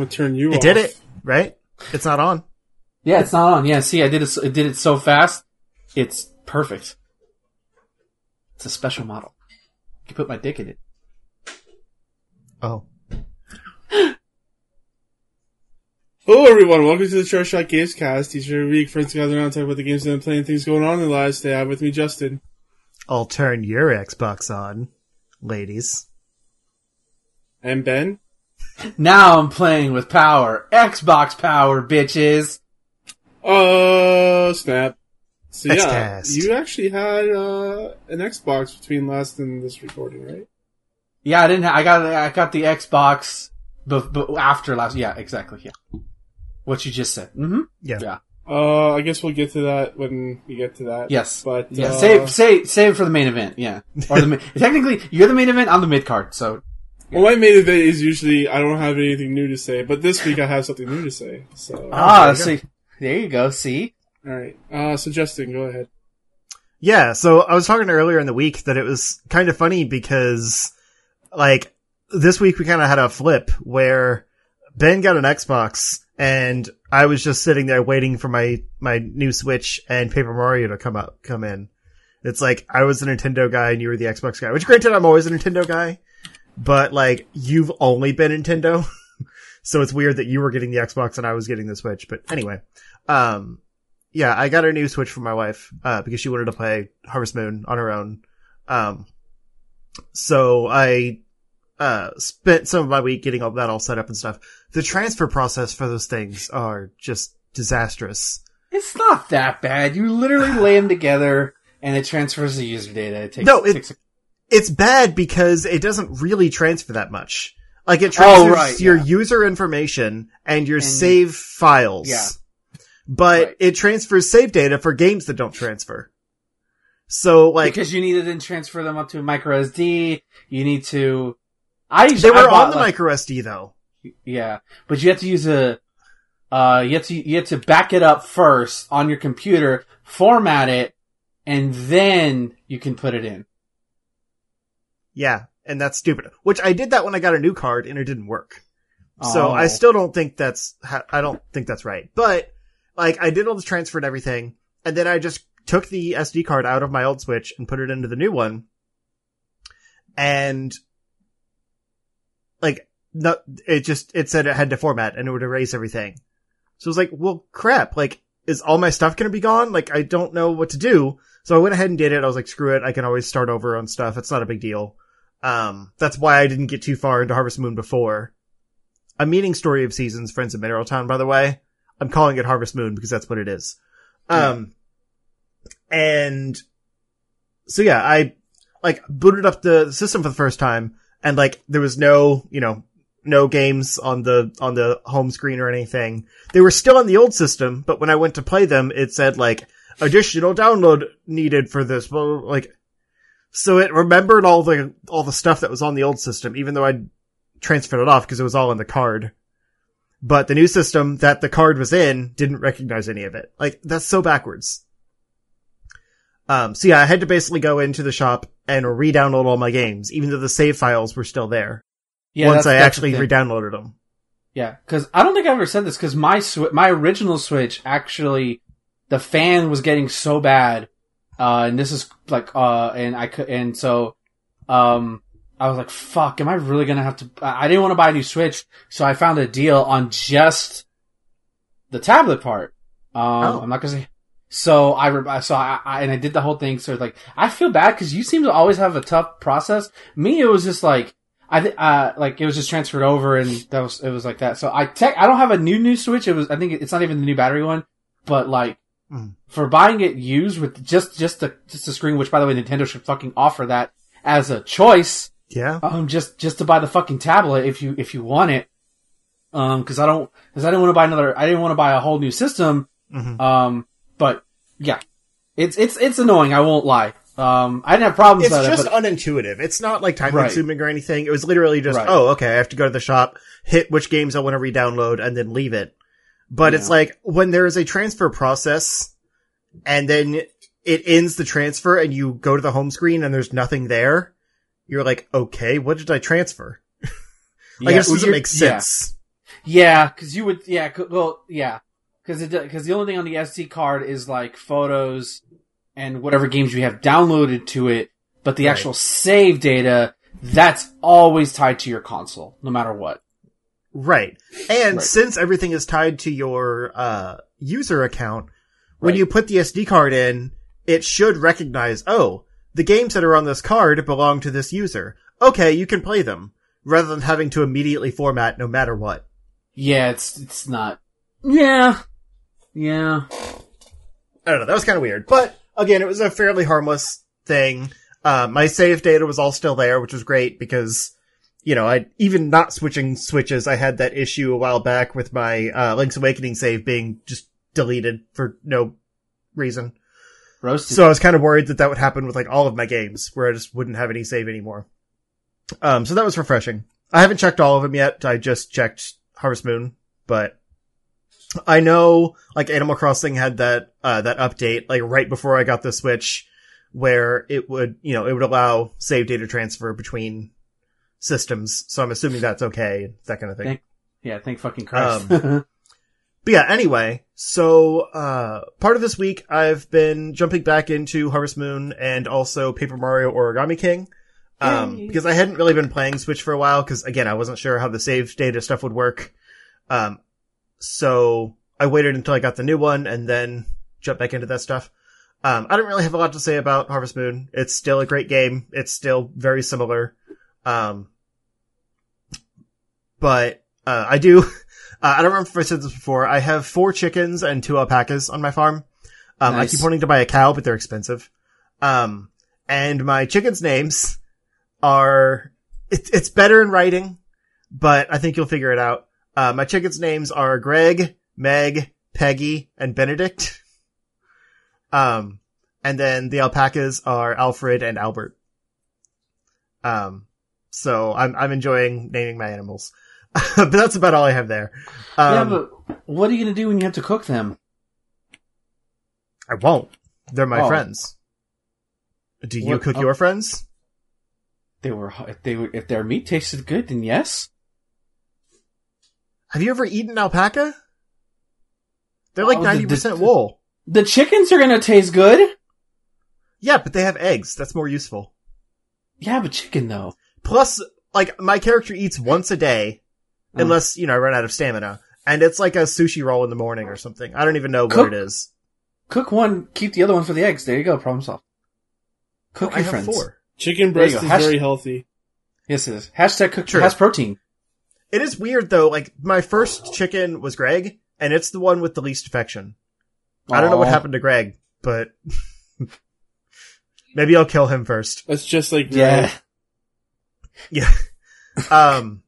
gonna turn you. It off. did it, right? It's not on. Yeah, it's not on. Yeah, see, I did it. It did it so fast. It's perfect. It's a special model. I can put my dick in it. Oh. Hello, everyone. Welcome to the Chart Shot Games Cast. Each and every week, friends gather around, to talk about the games and playing things going on in their lives. Today, I have with me Justin I'll turn your Xbox on, ladies. and Ben. Now I'm playing with power. Xbox power, bitches. Oh, snap. So yeah, Xcast. you actually had uh, an Xbox between last and this recording, right? Yeah, I didn't. Ha- I got. I got the Xbox, but but after last. Yeah, exactly. Yeah. What you just said. Mm-hmm. Yeah. Yeah. Uh, I guess we'll get to that when we get to that. Yes. But, Yeah. uh, Save save save for the main event. Yeah. Or the ma- technically you're the main event. I'm the mid card. So Well, my main event is usually I don't have anything new to say, but this week I have something new to say. So, ah, there you see, there you go. See. alright. Uh, so Justin, go ahead. Yeah, so I was talking earlier in the week that it was kind of funny because, like, this week we kind of had a flip where Ben got an Xbox and I was just sitting there waiting for my, my new Switch and Paper Mario to come up, come in. It's like I was a Nintendo guy and you were the Xbox guy, which granted I'm always a Nintendo guy, but like you've only been Nintendo. so it's weird that you were getting the Xbox and I was getting the Switch, but anyway, um, yeah, I got a new Switch for my wife, uh, because she wanted to play Harvest Moon on her own. Um, so I, uh, spent some of my week getting all that all set up and stuff. The transfer process for those things are just disastrous. It's not that bad. You literally lay them together and it transfers the user data. It takes No, it- takes a- It's bad because it doesn't really transfer that much. Like it Oh, transfers right, your yeah. user information and your And- save files. Yeah. But Right. it transfers save data for games that don't transfer. So like, because you need to then transfer them up to a micro SD. You need to. I they were I bought, on the like- micro SD though. Yeah, but you have to use a. Uh, you have to you have to back it up first on your computer, format it, and then you can put it in. Yeah, and that's stupid. Which I did that when I got a new card and it didn't work. So Oh. I still don't think that's ha- I don't think that's right. But like I did all the transfer and everything, and then I just took the SD card out of my old Switch and put it into the new one. And like no it just it said it had to format and it would erase everything. So I was like, well crap, like is all my stuff going to be gone? Like I don't know what to do. So I went ahead and did it. I was like, screw it. I can always start over on stuff. It's not a big deal. Um, that's why I didn't get too far into Harvest Moon before. I'm meeting Story of Seasons, Friends of Mineral Town, by the way. I'm calling it Harvest Moon because that's what it is. Um, and so yeah, I like booted up the system for the first time and like there was no, you know, no games on the, on the home screen or anything. They were still on the old system, but when I went to play them, it said like additional download needed for this, well, like, so it remembered all the, all the stuff that was on the old system, even though I transferred it off because it was all in the card. But the new system that the card was in didn't recognize any of it. Like, that's so backwards. Um, so yeah, I had to basically go into the shop and re-download all my games, even though the save files were still there. Yeah, once that's- I that's actually re-downloaded them. Yeah, because I don't think I ever said this. Because my sw- my original Switch actually, the fan was getting so bad, uh, and this is like, uh, and I could, and so, um, I was like, "Fuck, am I really gonna have to?" I didn't want to buy a new Switch, so I found a deal on just the tablet part. Um, Oh. I'm not gonna say. So I, re- so I, I, and I did the whole thing. So like, I feel bad because you seem to always have a tough process. Me, it was just like, I th- uh like it was just transferred over and that was it was like that. So I tech I don't have a new new Switch. It was I think it's not even the new battery one, but like Mm. for buying it used with just just the just the screen, which by the way Nintendo should fucking offer that as a choice. Yeah. Um, just just to buy the fucking tablet if you if you want it. Um, because I don't because I didn't want to buy another. I didn't want to buy a whole new system. Mhm. Um, but yeah, it's it's it's annoying. I won't lie. Um, I didn't have problems It's with it, just but unintuitive. It's not like time Right. consuming or anything. It was literally just, Right. oh, okay, I have to go to the shop, hit which games I want to re-download, and then leave it. But it's like, when there is a transfer process, and then it ends the transfer and you go to the home screen and there's nothing there, you're like, okay, what did I transfer? Like, Yeah, this doesn't make sense. Yeah, because you would. Yeah, well, yeah, because because the only thing on the SD card is like photos and whatever games you have downloaded to it, but the Right. actual save data that's always tied to your console, no matter what. Right. And Right. since everything is tied to your uh, user account, when Right. you put the SD card in, it should recognize, oh, the games that are on this card belong to this user. Okay, you can play them, rather than having to immediately format no matter what. Yeah, it's it's not. Yeah, yeah. I don't know, that was kind of weird. But, again, it was a fairly harmless thing. Uh, my save data was all still there, which was great because, you know, I, even not switching switches, I had that issue a while back with my, uh, Link's Awakening save being just deleted for no reason. Roasted. So I was kind of worried that that would happen with like all of my games where I just wouldn't have any save anymore. Um, so that was refreshing. I haven't checked all of them yet. I just checked Harvest Moon, but I know like Animal Crossing had that, uh, that update like right before I got the Switch where it would, you know, it would allow save data transfer between systems. So I'm assuming that's okay, that kind of thing. Thank- yeah, thank fucking Christ. Um, But yeah, anyway, so, uh, part of this week I've been jumping back into Harvest Moon and also Paper Mario Origami King. Um, Yay. because I hadn't really been playing Switch for a while, because again, I wasn't sure how the save data stuff would work. Um, so I waited until I got the new one and then jumped back into that stuff. Um, I don't really have a lot to say about Harvest Moon. It's still a great game. It's still very similar. Um, but, uh, I do, Uh, I don't remember if I said this before. I have four chickens and two alpacas on my farm. Um, I keep wanting to buy a cow, but they're expensive. Um, and my chickens' names are, it, it's better in writing, but I think you'll figure it out. Uh, my chickens' names are Greg, Meg, Peggy, and Benedict. Um, and then the alpacas are Alfred and Albert. Um, so I'm, I'm enjoying naming my animals. but that's about all I have there. Um, yeah, but what are you gonna do when you have to cook them? I won't. They're my Oh. friends. Do you What- cook oh. your friends? They were if they were if their meat tasted good, then yes. Have you ever eaten alpaca? They're like Oh, the- 90% the- wool. The chickens are gonna taste good. Yeah, but they have eggs. That's more useful. Yeah, but chicken though. Plus, like, my character eats once a day, Mm. unless, you know, I run out of stamina. And it's like a sushi roll in the morning or something. I don't even know what it is. Cook one, keep the other one for the eggs. There you go. Problem solved. Cook I your have friends. four. Chicken breast is Hash- very healthy. Yes, it is. Hashtag cook True. has protein. It is weird though, like, my first chicken was Greg, and it's the one with the least affection. I don't know what happened to Greg, but maybe I'll kill him first. That's just like Yeah. Greg. Yeah. um.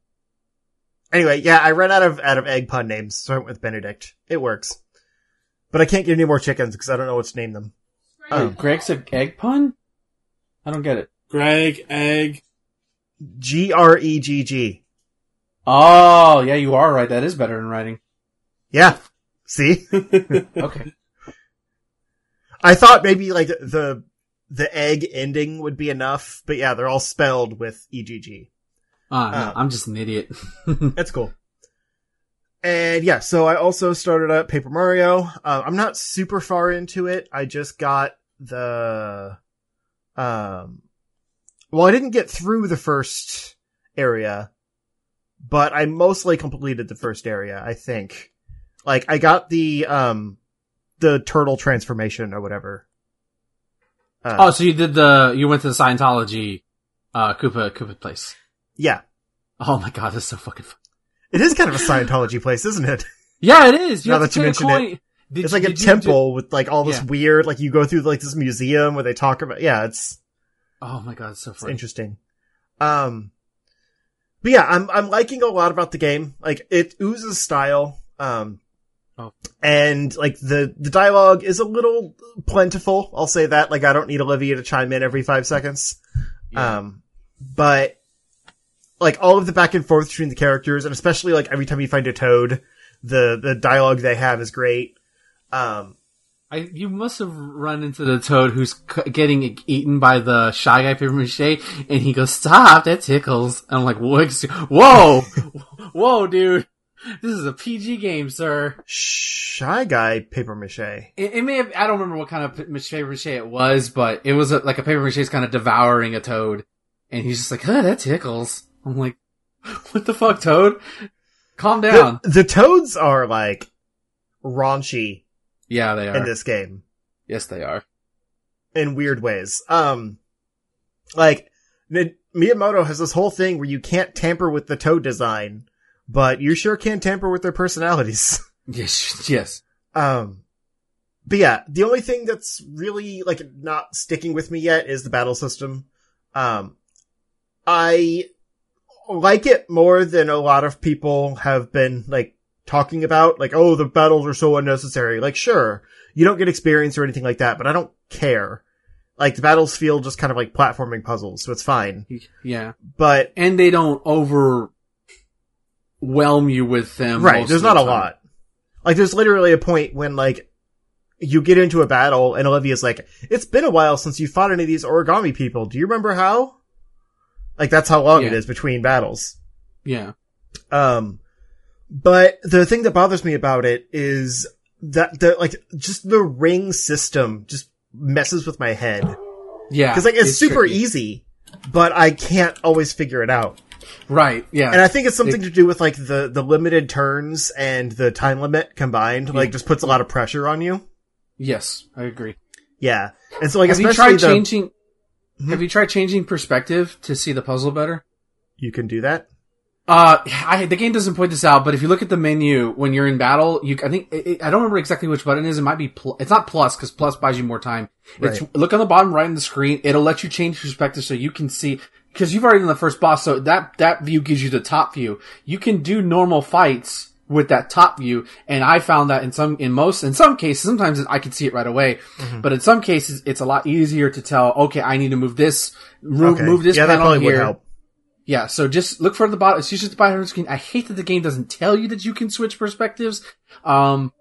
Anyway, yeah, I ran out of out of egg pun names, so I went with Benedict. It works, but I can't get any more chickens because I don't know what to name them. Wait, Um, Greg's a egg pun? I don't get it. Greg, egg. G R E G G. Oh, yeah, you are right. That is better than writing. Yeah. See, Okay. I thought maybe like the the egg ending would be enough, but yeah, they're all spelled with E G G. Ah, no, Oh. I'm just an idiot. That's cool. And yeah, so I also started up Paper Mario. Uh, I'm not super far into it. I just got the, um, well, I didn't get through the first area, but I mostly completed the first area, I think. Like, I got the, um, the turtle transformation or whatever. Uh, oh, so you did the, you went to the Scientology, uh, Koopa, Koopa place. yeah. Oh my god, that's so fucking fun. It is kind of a Scientology place, isn't it? Yeah, it is. You Now that you mention coin. Did it's you- like a you- temple with like all this Yeah. weird, like you go through like this museum where they talk about, yeah, it's, oh my god, it's so it's interesting. Um, but yeah, I'm, I'm liking a lot about the game. Like it oozes style. Um, Oh. and like the, the dialogue is a little plentiful. I'll say that. Like I don't need Olivia to chime in every five seconds. Yeah. Um, but like all of the back and forth between the characters and especially like every time you find a toad, the, the dialogue they have is great. Um, I, you must have run into the toad who's c- getting eaten by the shy guy paper mache, and he goes, "Stop! That tickles." And I'm like, "What? Whoa, whoa, dude! This is a PG game, sir. Shy Guy paper mache. It, it may have, I don't remember what kind of paper mache it was, but it was a, like a paper mache is kind of devouring a toad. And he's just like, oh, that tickles. I'm like, what the fuck, toad? Calm down. The, the toads are like raunchy yeah, they are. in this game Yes, they are. in weird ways. Um, like Miyamoto has this whole thing where you can't tamper with the toad design, but you sure can tamper with their personalities. Yes, yes. Um, but yeah, the only thing that's really like not sticking with me yet is the battle system. Um, I like it more than a lot of people have been like talking about. Like, oh, the battles are so unnecessary. Like, sure, you don't get experience or anything like that, but I don't care. Like the battles feel just kind of like platforming puzzles, so it's fine. Yeah. But And they don't overwhelm you with them. right, there's of the not a lot. Like there's literally a point when like you get into a battle and Olivia's like, "It's been a while since you fought any of these origami people. Do you remember how?" Like that's how long it Yeah. is between battles. Yeah. Um, but the thing that bothers me about it is that the like just the ring system just messes with my head Yeah. because like it's, super tricky. easy, but I can't always figure it out. Right. Yeah. And I think it's something to do with like the the limited turns and the time limit combined. Like just puts a lot of pressure on you. yes, I agree. Yeah, and so like have you tried the changing? Hmm? Have you tried changing perspective to see the puzzle better? you can do that. Uh, I, the game doesn't point this out, but if you look at the menu when you're in battle, you I think it, it- I don't remember exactly which button it is. It might be pl- it's not plus because plus buys you more time. It's look on the bottom right of the screen. It'll let you change perspective so you can see because you've already done the first boss, so that that view gives you the top view. You can do normal fights with that top view, and I found that in some in most in some cases, sometimes I can see it right away, Mm-hmm. but in some cases it's a lot easier to tell. Okay, I need to move this move, Okay. move this yeah, that panel here. Yeah, so just look for the bottom. It's usually the bottom screen. I hate that the game doesn't tell you that you can switch perspectives. Um,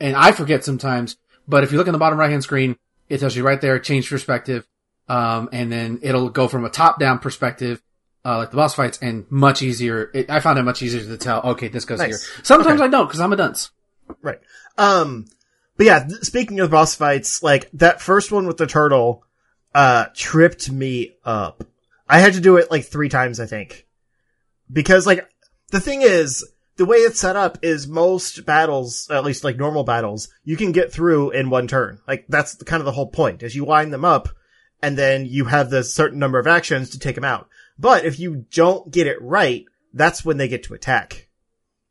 and I forget sometimes, but if you look in the bottom right hand screen, it tells you right there, change perspective. Um, and then it'll go from a top down perspective, uh, like the boss fights and much easier. It, I found it much easier to tell, okay, this goes Nice. here. Sometimes Okay. I don't because I'm a dunce. Right. Um, but yeah, speaking of boss fights, like that first one with the turtle, uh, tripped me up. I had to do it like three times, I think. Because like, the thing is, the way it's set up is most battles, at least like normal battles, you can get through in one turn. Like that's the- kind of the whole point, is you line them up, and then you have the certain number of actions to take them out. But if you don't get it right, that's when they get to attack.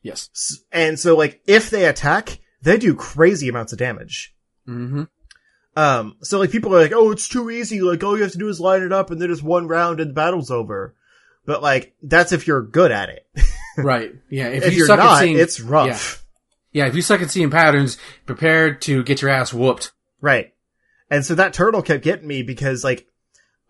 Yes. And so like, if they attack, they do crazy amounts of damage. Mm-hmm. Um, so like people are like, oh, it's too easy. Like all you have to do is line it up and then it's one round and the battle's over. But like, that's if you're good at it. Right. Yeah. If, If, you you're suck not, at seeing, it's rough. yeah, if you suck at seeing patterns, prepare to get your ass whooped. Right. And so that turtle kept getting me because like,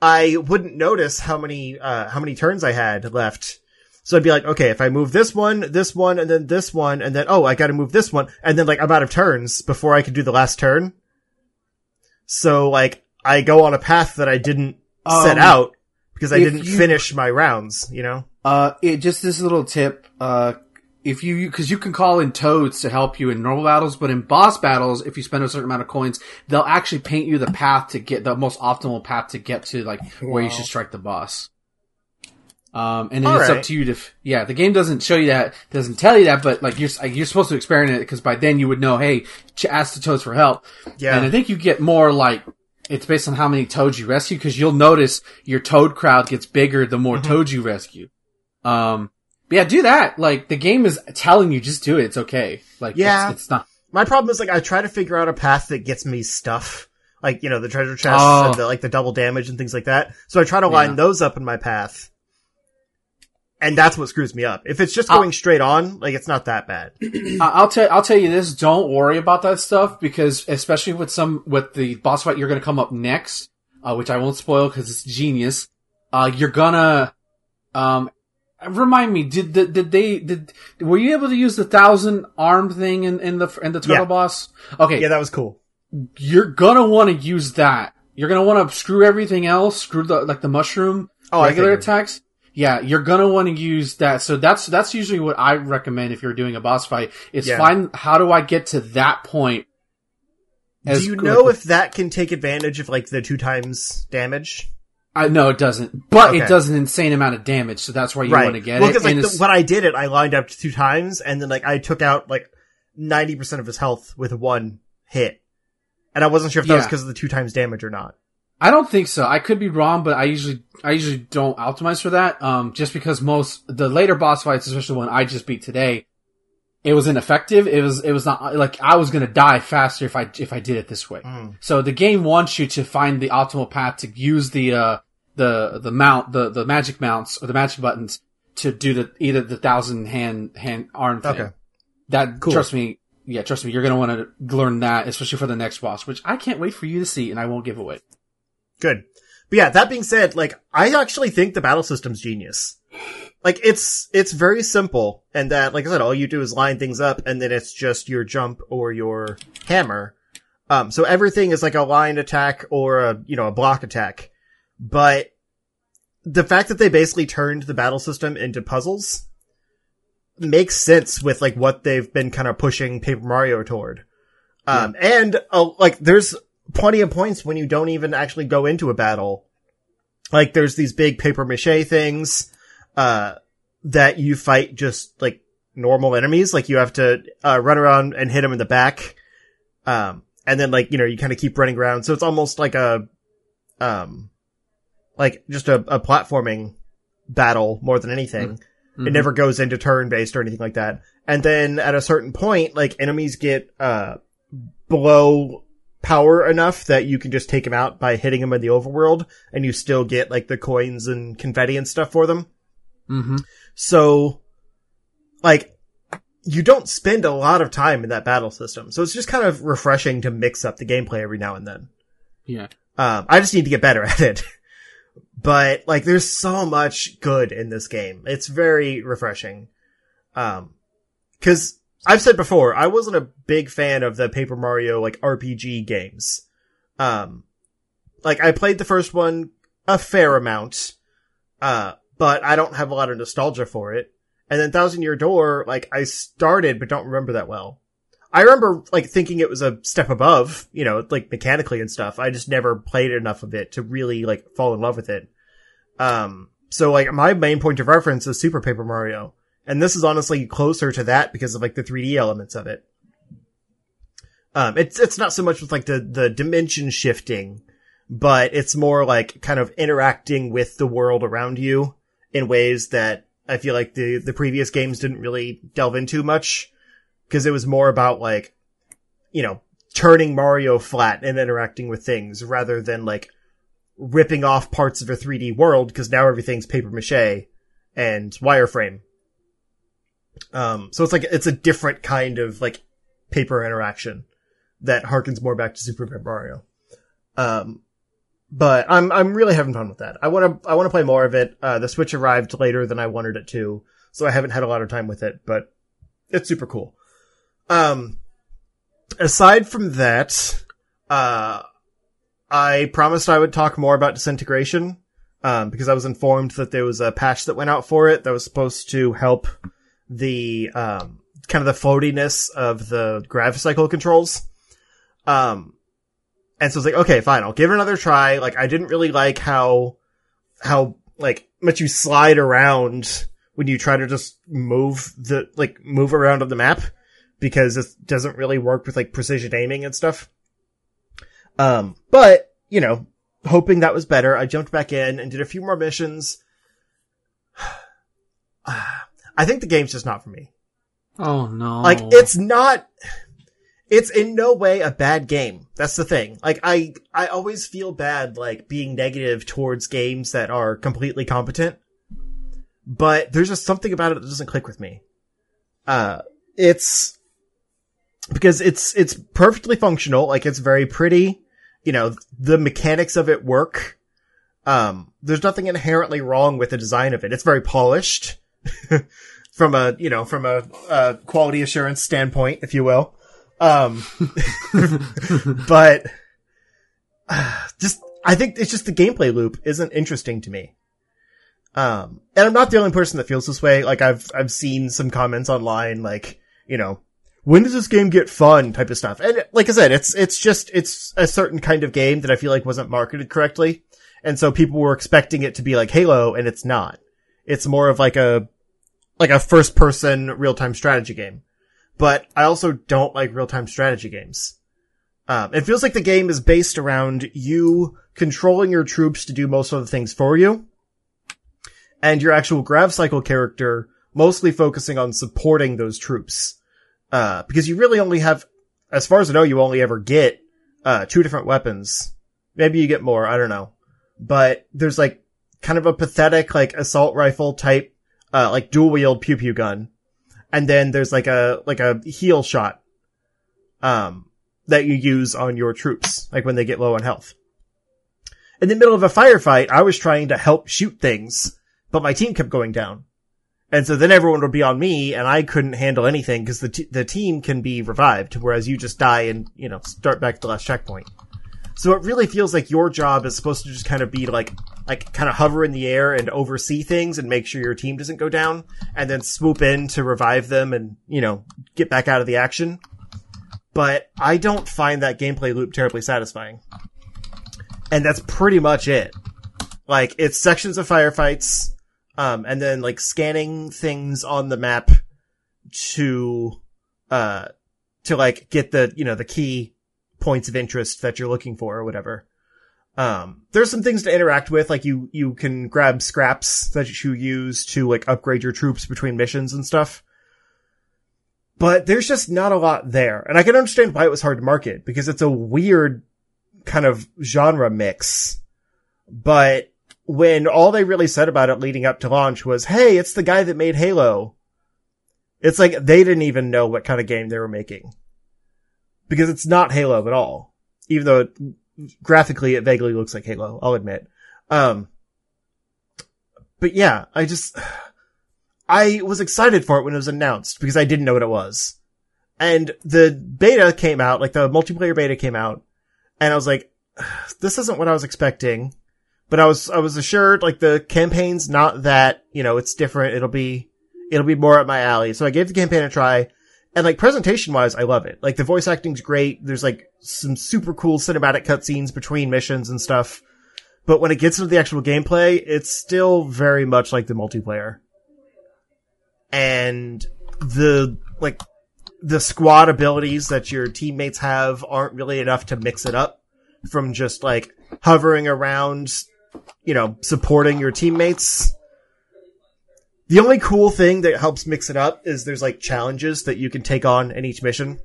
I wouldn't notice how many, uh, how many turns I had left. So I'd be like, okay, if I move this one, this one, and then this one, and then, oh, I gotta move this one, and then like I'm out of turns before I can do the last turn. So like, I go on a path that I didn't set Um, out because I didn't you- finish my rounds, you know? Uh, it just this little tip. Uh, if you because you can call in toads to help you in normal battles, but in boss battles, if you spend a certain amount of coins, they'll actually paint you the path to get the most optimal path to get to like where you should strike the boss. Um, and then it's Alright. up to you to, f- yeah, the game doesn't show you that, doesn't tell you that, but like you're, like, you're supposed to experiment it because by then you would know, hey, ch- ask the toads for help. Yeah. And I think you get more like, it's based on how many toads you rescue because you'll notice your toad crowd gets bigger the more Mm-hmm. toads you rescue. Um, but yeah, do that. Like the game is telling you, just do it. It's okay. Like, Yeah. it's, it's not. My problem is like I try to figure out a path that gets me stuff. Like, you know, the treasure chests Oh. and the, like the double damage and things like that. So I try to line Yeah. those up in my path. And that's what screws me up. If it's just I'll- going straight on, like it's not that bad. I'll tell I'll tell you this. Don't worry about that stuff because especially with some with the boss fight you're going to come up next, uh, which I won't spoil because it's genius. Uh, you're gonna um remind me. Did did, did they did were you able to use the thousand arm thing in in the in the turtle Yeah. boss? Okay, Yeah, that was cool. you're gonna want to use that. You're gonna want to screw everything else, screw the like the mushroom Oh, regular attacks. Yeah, you're gonna want to use that. So that's that's usually what I recommend if you're doing a boss fight. Is Yeah. find how do I get to that point. Do you know if that can take advantage of like the two times damage? I no, it doesn't, but Okay. it does an insane amount of damage. So that's why you want to get well, it. because like the, when I did it, I lined up two times, and then like I took out like ninety percent of his health with one hit, and I wasn't sure if that was because of the two times damage or not. I don't think so. I could be wrong, but I usually I usually don't optimize for that. Um, just because most the later boss fights, especially the one I just beat today, it was ineffective. It was it was not like I was gonna die faster if I if I did it this way. Mm. So the game wants you to find the optimal path to use the uh the the mount the the magic mounts or the magic buttons to do the either the thousand hand hand arm thing. Okay. That Cool. trust me, yeah, trust me, you're gonna want to learn that, especially for the next boss, which I can't wait for you to see, and I won't give away. Good. But yeah, that being said, like, I actually think the battle system's genius. Like, it's, it's very simple, and that, like I said, all you do is line things up, and then it's just your jump or your hammer. Um, so everything is like a line attack or a, you know, a block attack. But the fact that they basically turned the battle system into puzzles makes sense with like what they've been kind of pushing Paper Mario toward. Um, and, uh, like, there's plenty of points when you don't even actually go into a battle. Like there's these big paper mache things, uh, that you fight just like normal enemies. Like you have to, uh, run around and hit them in the back. Um, and then like, you know, you kind of keep running around. So it's almost like a, um, like just a, a platforming battle more than anything. It Mhm. never goes into turn based or anything like that. And then at a certain point, like enemies get, uh, below power enough that you can just take them out by hitting them in the overworld and you still get like the coins and confetti and stuff for them. Mhm. So, like, you don't spend a lot of time in that battle system. So it's just kind of refreshing to mix up the gameplay every now and then. Yeah. Um, I just need to get better at it. but like, there's so much good in this game. It's very refreshing. Um, cause I've said before, I wasn't a big fan of the Paper Mario like RPG games. Um, like I played the first one a fair amount, uh, but I don't have a lot of nostalgia for it. And then Thousand Year Door, like I started but don't remember that well. I remember like thinking it was a step above, you know, like mechanically and stuff. I just never played enough of it to really like fall in love with it. Um, so like my main point of reference is Super Paper Mario. And this is honestly closer to that because of like the 3D elements of it. Um, it's, it's not so much with like the, the dimension shifting, but it's more like kind of interacting with the world around you in ways that I feel like the, the previous games didn't really delve into much. Cause it was more about like, you know, turning Mario flat and interacting with things rather than like ripping off parts of a 3D world because now everything's paper mache and wireframe. Um, so it's like, it's a different kind of like paper interaction that harkens more back to Super Mario. Um, but I'm, I'm really having fun with that. I want to, I want to play more of it. Uh, the Switch arrived later than I wanted it to, so I haven't had a lot of time with it, but it's super cool. Um, aside from that, uh, I promised I would talk more about disintegration, um, because I was informed that there was a patch that went out for it that was supposed to help the, um, kind of the floatiness of the grav cycle controls. Um, and so it's like, okay, fine, I'll give it another try. Like, I didn't really like how, how, like, much you slide around when you try to just move the, like, move around on the map because it doesn't really work with, like, precision aiming and stuff. Um, but, you know, hoping that was better, I jumped back in and did a few more missions. I think the game's just not for me. Oh no! Like, it's not, it's in no way a bad game. That's the thing. Like, I, I always feel bad, like, being negative towards games that are completely competent. But there's just something about it that doesn't click with me. Uh, it's, because it's, it's perfectly functional, like, it's very pretty. You know, the mechanics of it work. Um, there's nothing inherently wrong with the design of it. It's very polished. from a, you know, from a, uh, quality assurance standpoint, if you will. Um, but uh, just, I think it's just the gameplay loop isn't interesting to me. Um, and I'm not the only person that feels this way. Like I've, I've seen some comments online, like, you know, when does this game get fun type of stuff. And like I said, it's, it's just, it's a certain kind of game that I feel like wasn't marketed correctly. And so people were expecting it to be like Halo and it's not. It's more of like a, like a first person real time strategy game. But I also don't like real time strategy games. Um, it feels like the game is based around you controlling your troops to do most of the things for you. And your actual Grav Cycle character mostly focusing on supporting those troops. Uh, because you really only have, as far as I know, you only ever get, uh, two different weapons. Maybe you get more, I don't know. But there's like kind of a pathetic, like assault rifle type, uh, like dual wield pew pew gun. And then there's like a, like a heal shot, um, that you use on your troops, like when they get low on health. In the middle of a firefight, I was trying to help shoot things, but my team kept going down. And so then everyone would be on me and I couldn't handle anything because the, t- the team can be revived, whereas you just die and, you know, start back at the last checkpoint. So it really feels like your job is supposed to just kind of be like, like kind of hover in the air and oversee things and make sure your team doesn't go down and then swoop in to revive them and, you know, get back out of the action. But I don't find that gameplay loop terribly satisfying. And that's pretty much it. Like, it's sections of firefights, um, and then like scanning things on the map to, uh, to like get the, you know, the key points of interest that you're looking for or whatever. Um, there's some things to interact with, like you, you can grab scraps that you use to like upgrade your troops between missions and stuff. But there's just not a lot there. And I can understand why it was hard to market because it's a weird kind of genre mix. But when all they really said about it leading up to launch was, Hey, it's the guy that made Halo. It's like they didn't even know what kind of game they were making because it's not Halo at all, even though it, graphically it vaguely looks like Halo. I'll admit. Um, but yeah, I just, I was excited for it when it was announced because I didn't know what it was. And the beta came out, like the multiplayer beta came out, and I was like, this isn't what I was expecting. But I was, I was assured like the campaign's not that, you know, it's different. It'll be, it'll be more up my alley. So I gave the campaign a try. And like presentation wise, I love it. Like the voice acting's great. There's like some super cool cinematic cutscenes between missions and stuff. But when it gets into the actual gameplay, it's still very much like the multiplayer. And the, like, the squad abilities that your teammates have aren't really enough to mix it up from just like hovering around, you know, supporting your teammates. The only cool thing that helps mix it up is there's like challenges that you can take on in each mission.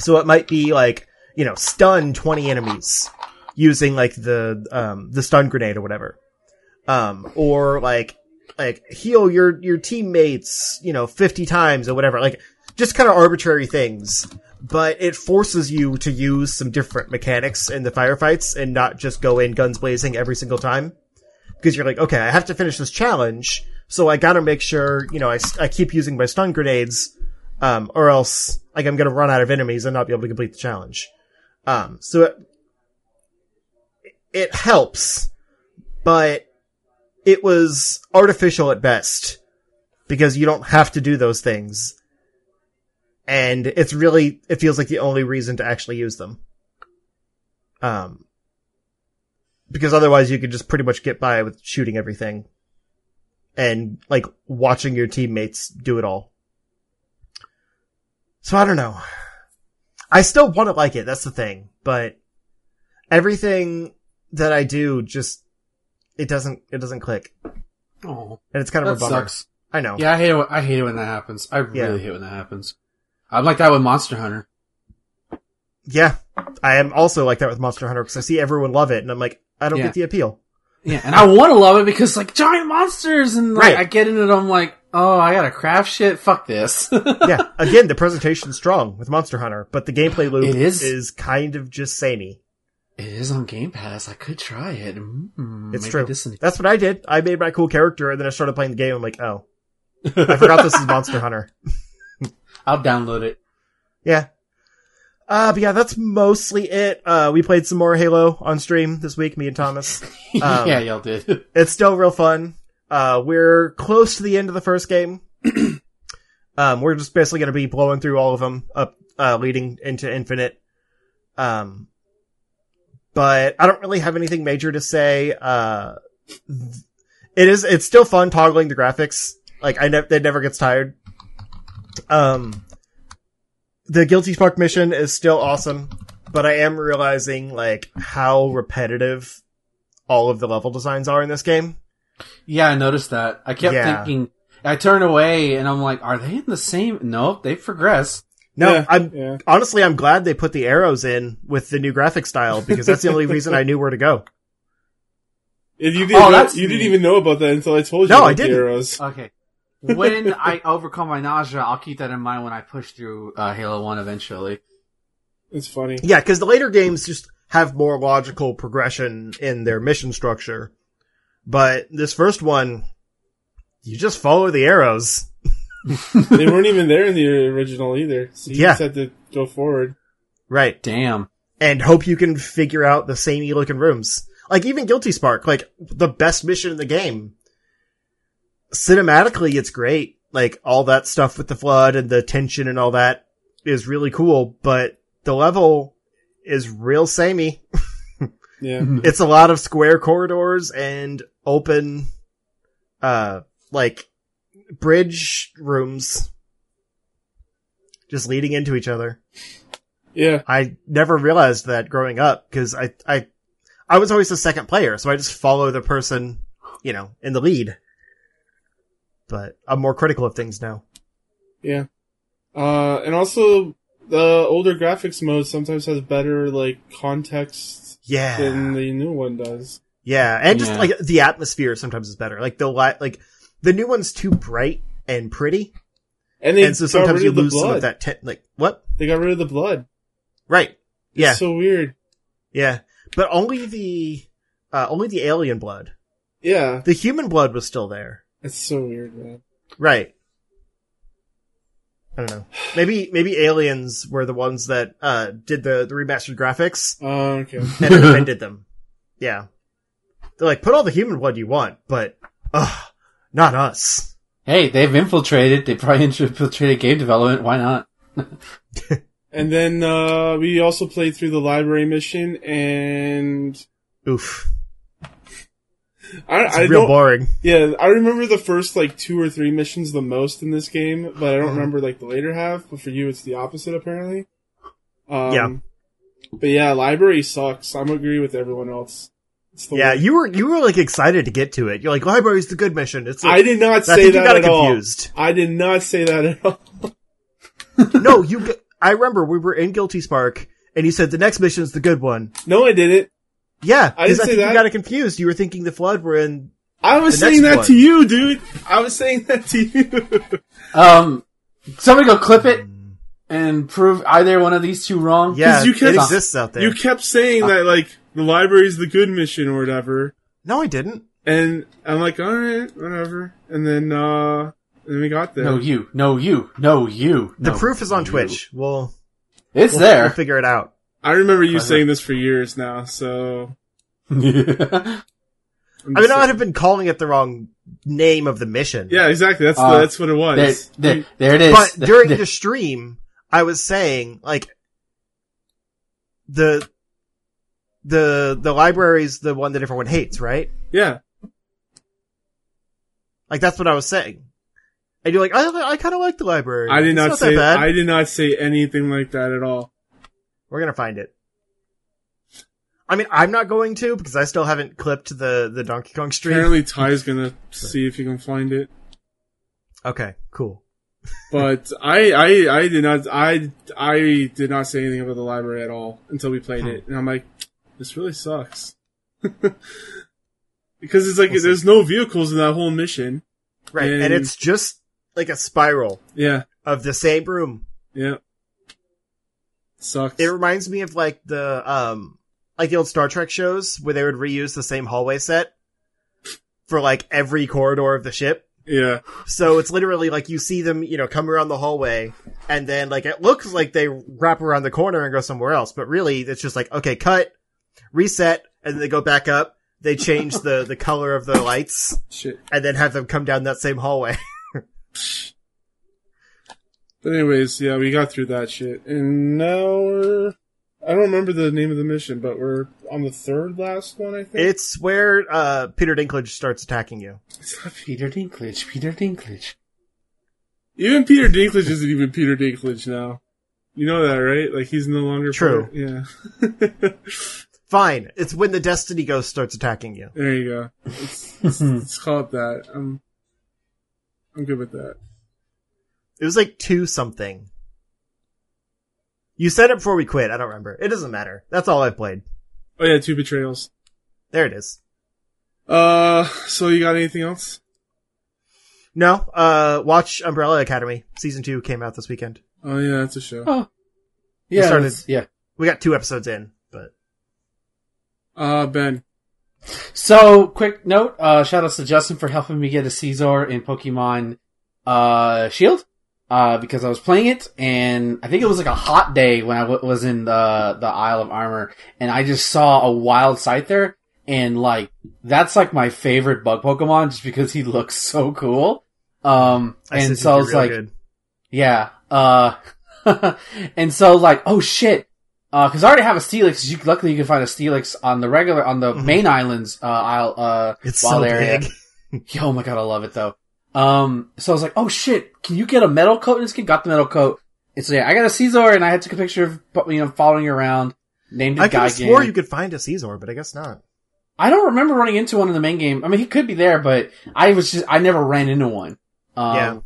So it might be like, you know, stun 20 enemies using like the, um, the stun grenade or whatever. Um, or like, like heal your, your teammates, you know, 50 times or whatever. Like just kind of arbitrary things. But it forces you to use some different mechanics in the firefights and not just go in guns blazing every single time. Because you're like, okay, I have to finish this challenge, so I gotta make sure, you know, I, I keep using my stun grenades, um, or else, like, I'm gonna run out of enemies and not be able to complete the challenge. Um, so it, it helps, but it was artificial at best because you don't have to do those things. And it's really, it feels like the only reason to actually use them. Um, because otherwise you could just pretty much get by with shooting everything and like watching your teammates do it all. So I don't know. I still want to like it. That's the thing, but everything that I do just, it doesn't, it doesn't click. Oh, And it's kind of that a bummer. sucks. I know. Yeah, I hate it. When, I hate it when that happens. I really hate when that happens. I'm like that with Monster Hunter. Yeah. I am also like that with Monster Hunter because I see everyone love it and I'm like, I don't Yeah. get the appeal. Yeah, and I want to love it because like giant monsters, and like Right. I get into it. I'm like, oh, I gotta craft shit. Fuck this. yeah. Again, the presentation's strong with Monster Hunter, but the gameplay loop It is. is kind of just samey. It is on Game Pass. I could try it. Mm, It's true. This That's what I did. I made my cool character and then I started playing the game. I'm like, oh, I forgot this is Monster Hunter. I'll download it. Yeah. Uh, but yeah, that's mostly it. Uh, we played some more Halo on stream this week, me and Thomas. Um, yeah, y'all did. It's still real fun. Uh, we're close to the end of the first game. um, we're just basically going to be blowing through all of them up, uh, leading into infinite. Um, but I don't really have anything major to say. Uh, th- it is, it's still fun toggling the graphics. Like I never, it never gets tired. Um, the Guilty Spark mission is still awesome, but I am realizing like how repetitive all of the level designs are in this game. Yeah, I noticed that. I kept Yeah. thinking, I turned away and I'm like, are they in the same? No, they've progressed. No, Yeah, I'm yeah. honestly I'm glad they put the arrows in with the new graphic style because that's the only reason I knew where to go. If you Oh, didn't, know, that's you didn't even know about that until I told you. No, about I didn't. Arrows. Okay. When I overcome my nausea, I'll keep that in mind when I push through uh, Halo 1 eventually. It's funny. Yeah, because the later games just have more logical progression in their mission structure, but this first one, you just follow the arrows. they weren't even there in the original either. So you Yeah. just had to go forward. Right. Damn. and hope you can figure out the samey looking rooms. Like even Guilty Spark, like the best mission in the game. Cinematically, it's great. Like all that stuff with the flood and the tension and all that is really cool, but the level is real samey. Yeah. It's a lot of square corridors and open, uh, like bridge rooms just leading into each other. Yeah. I never realized that growing up because I, I, I was always the second player, so I just follow the person, you know, in the lead. But I'm more critical of things now. Yeah. Uh, and also the older graphics mode sometimes has better like context Yeah, than the new one does. yeah, and just Yeah. like the atmosphere sometimes is better. Like the li- like the new one's too bright and pretty, And they and so got sometimes rid you of the lose some blood. of that. Te- like what? They got rid of the blood. Right? Yeah, It's so weird. yeah, but only the uh, only the alien blood. Yeah. The human blood was still there. It's so weird, man. Right. I don't know. Maybe maybe aliens were the ones that uh did the, the remastered graphics Oh, okay. and amended them. Yeah. They're like, put all the human blood you want, but ugh, not us. Hey, they've infiltrated. They probably infiltrated game development. Why not? And then uh we also played through the library mission, and Oof. I, It's I real boring. Yeah, I remember the first like two or three missions the most in this game, but I don't Mhm. remember like the later half. But for you, it's the opposite apparently. Um, Yeah. But yeah, library sucks. I'm agree with everyone else. Yeah, worst. you were you were like excited to get to it. You're like, library's the good mission. It's like, I did not I say think you that got at it all. confused. I did not say that at all. no, you. I remember we were in Guilty Spark, and you said the next mission's the good one. No, I didn't. Yeah, I didn't I, say think that. you got it confused. You were thinking the flood were in. I was The saying next that one. to you, dude. I was saying that to you. Um, somebody go clip it and prove either one of these two wrong. Yeah, you can't- it exists out there. you kept saying that like the library's the good mission or whatever, no, I didn't. and I'm like, all right, whatever. And then uh, then we got there. No, you. No, you. No, you. The proof is on you. Twitch. We'll It's we'll, there. We'll figure it out. I remember you saying this for years now, so. I'm I mean, I saying- have been calling it the wrong name of the mission. Yeah, exactly. That's Uh, the, that's what it was. there, there, there it is. But during the stream, I was saying like the the the library's the one that everyone hates, right? yeah, Like that's what I was saying. And you're like, I I kind of like the library. I did It's not, that say. bad. I did not say anything like that at all. We're gonna find it. I mean, I'm not going to because I still haven't clipped the the Donkey Kong stream. Apparently, Ty's gonna see if he can find it. Okay, cool. But I, I, I did not. I, I did not say anything about the library at all until we played hmm. it, and I'm like, this really sucks. because it's like We'll there's no vehicles in that whole mission. Right, and, And- it's just like a spiral Yeah, of the same room. yeah. Sucks. It reminds me of like the um like the old Star Trek shows where they would reuse the same hallway set for like every corridor of the ship. yeah, So it's literally like you see them, you know, come around the hallway and then like it looks like they wrap around the corner and go somewhere else, but really it's just like okay, cut, reset, and then they go back up, they change the the color of the lights Shit. and then have them come down that same hallway. But anyways, yeah, we got through that shit, and now we're. I don't remember the name of the mission, but we're on the third last one. I think it's where uh Peter Dinklage starts attacking you. It's not- Peter Dinklage, Peter Dinklage. even Peter Dinklage isn't even Peter Dinklage now. You know that, right? Like he's no longer True. part- Yeah. Fine. It's when the Destiny Ghost starts attacking you. there you go. Let's, let's, let's call it that. I'm. I'm good with that. It was like two something. You said it before we quit. I don't remember. It doesn't matter. That's all I've played. Oh yeah, two betrayals. There it is. Uh, so you got anything else? No, uh, watch Umbrella Academy. Season two came out this weekend. Oh yeah, that's a show. Oh, yeah, we started- yeah. We got two episodes in, but Uh, Ben. So, quick note, uh, shout outs to Justin for helping me get a Scizor in Pokemon, uh, Shield, uh, because I was playing it, and I think it was like a hot day when I w- was in the, the Isle of Armor, and I just saw a wild Scyther, and like, that's like my favorite bug Pokemon, just because he looks so cool. Um, and so I was like, good. yeah. Uh, and so like, oh shit. Uh, cause I already have a Steelix. You, luckily you can find a Steelix on the regular, on the Mhm. main islands, uh, isle, uh, it's wild so area. big. Oh my god, I love it though. Um, so I was like, oh shit, can you get a metal coat in this game? Got the metal coat. And so yeah, I got a Scizor and I had took a picture of, you know, following you around. Named it I could have Gigan. swore you could find a Scizor, but I guess not. I don't remember running into one in the main game. I mean, he could be there, but I was just, I never ran into one. Um, Yeah.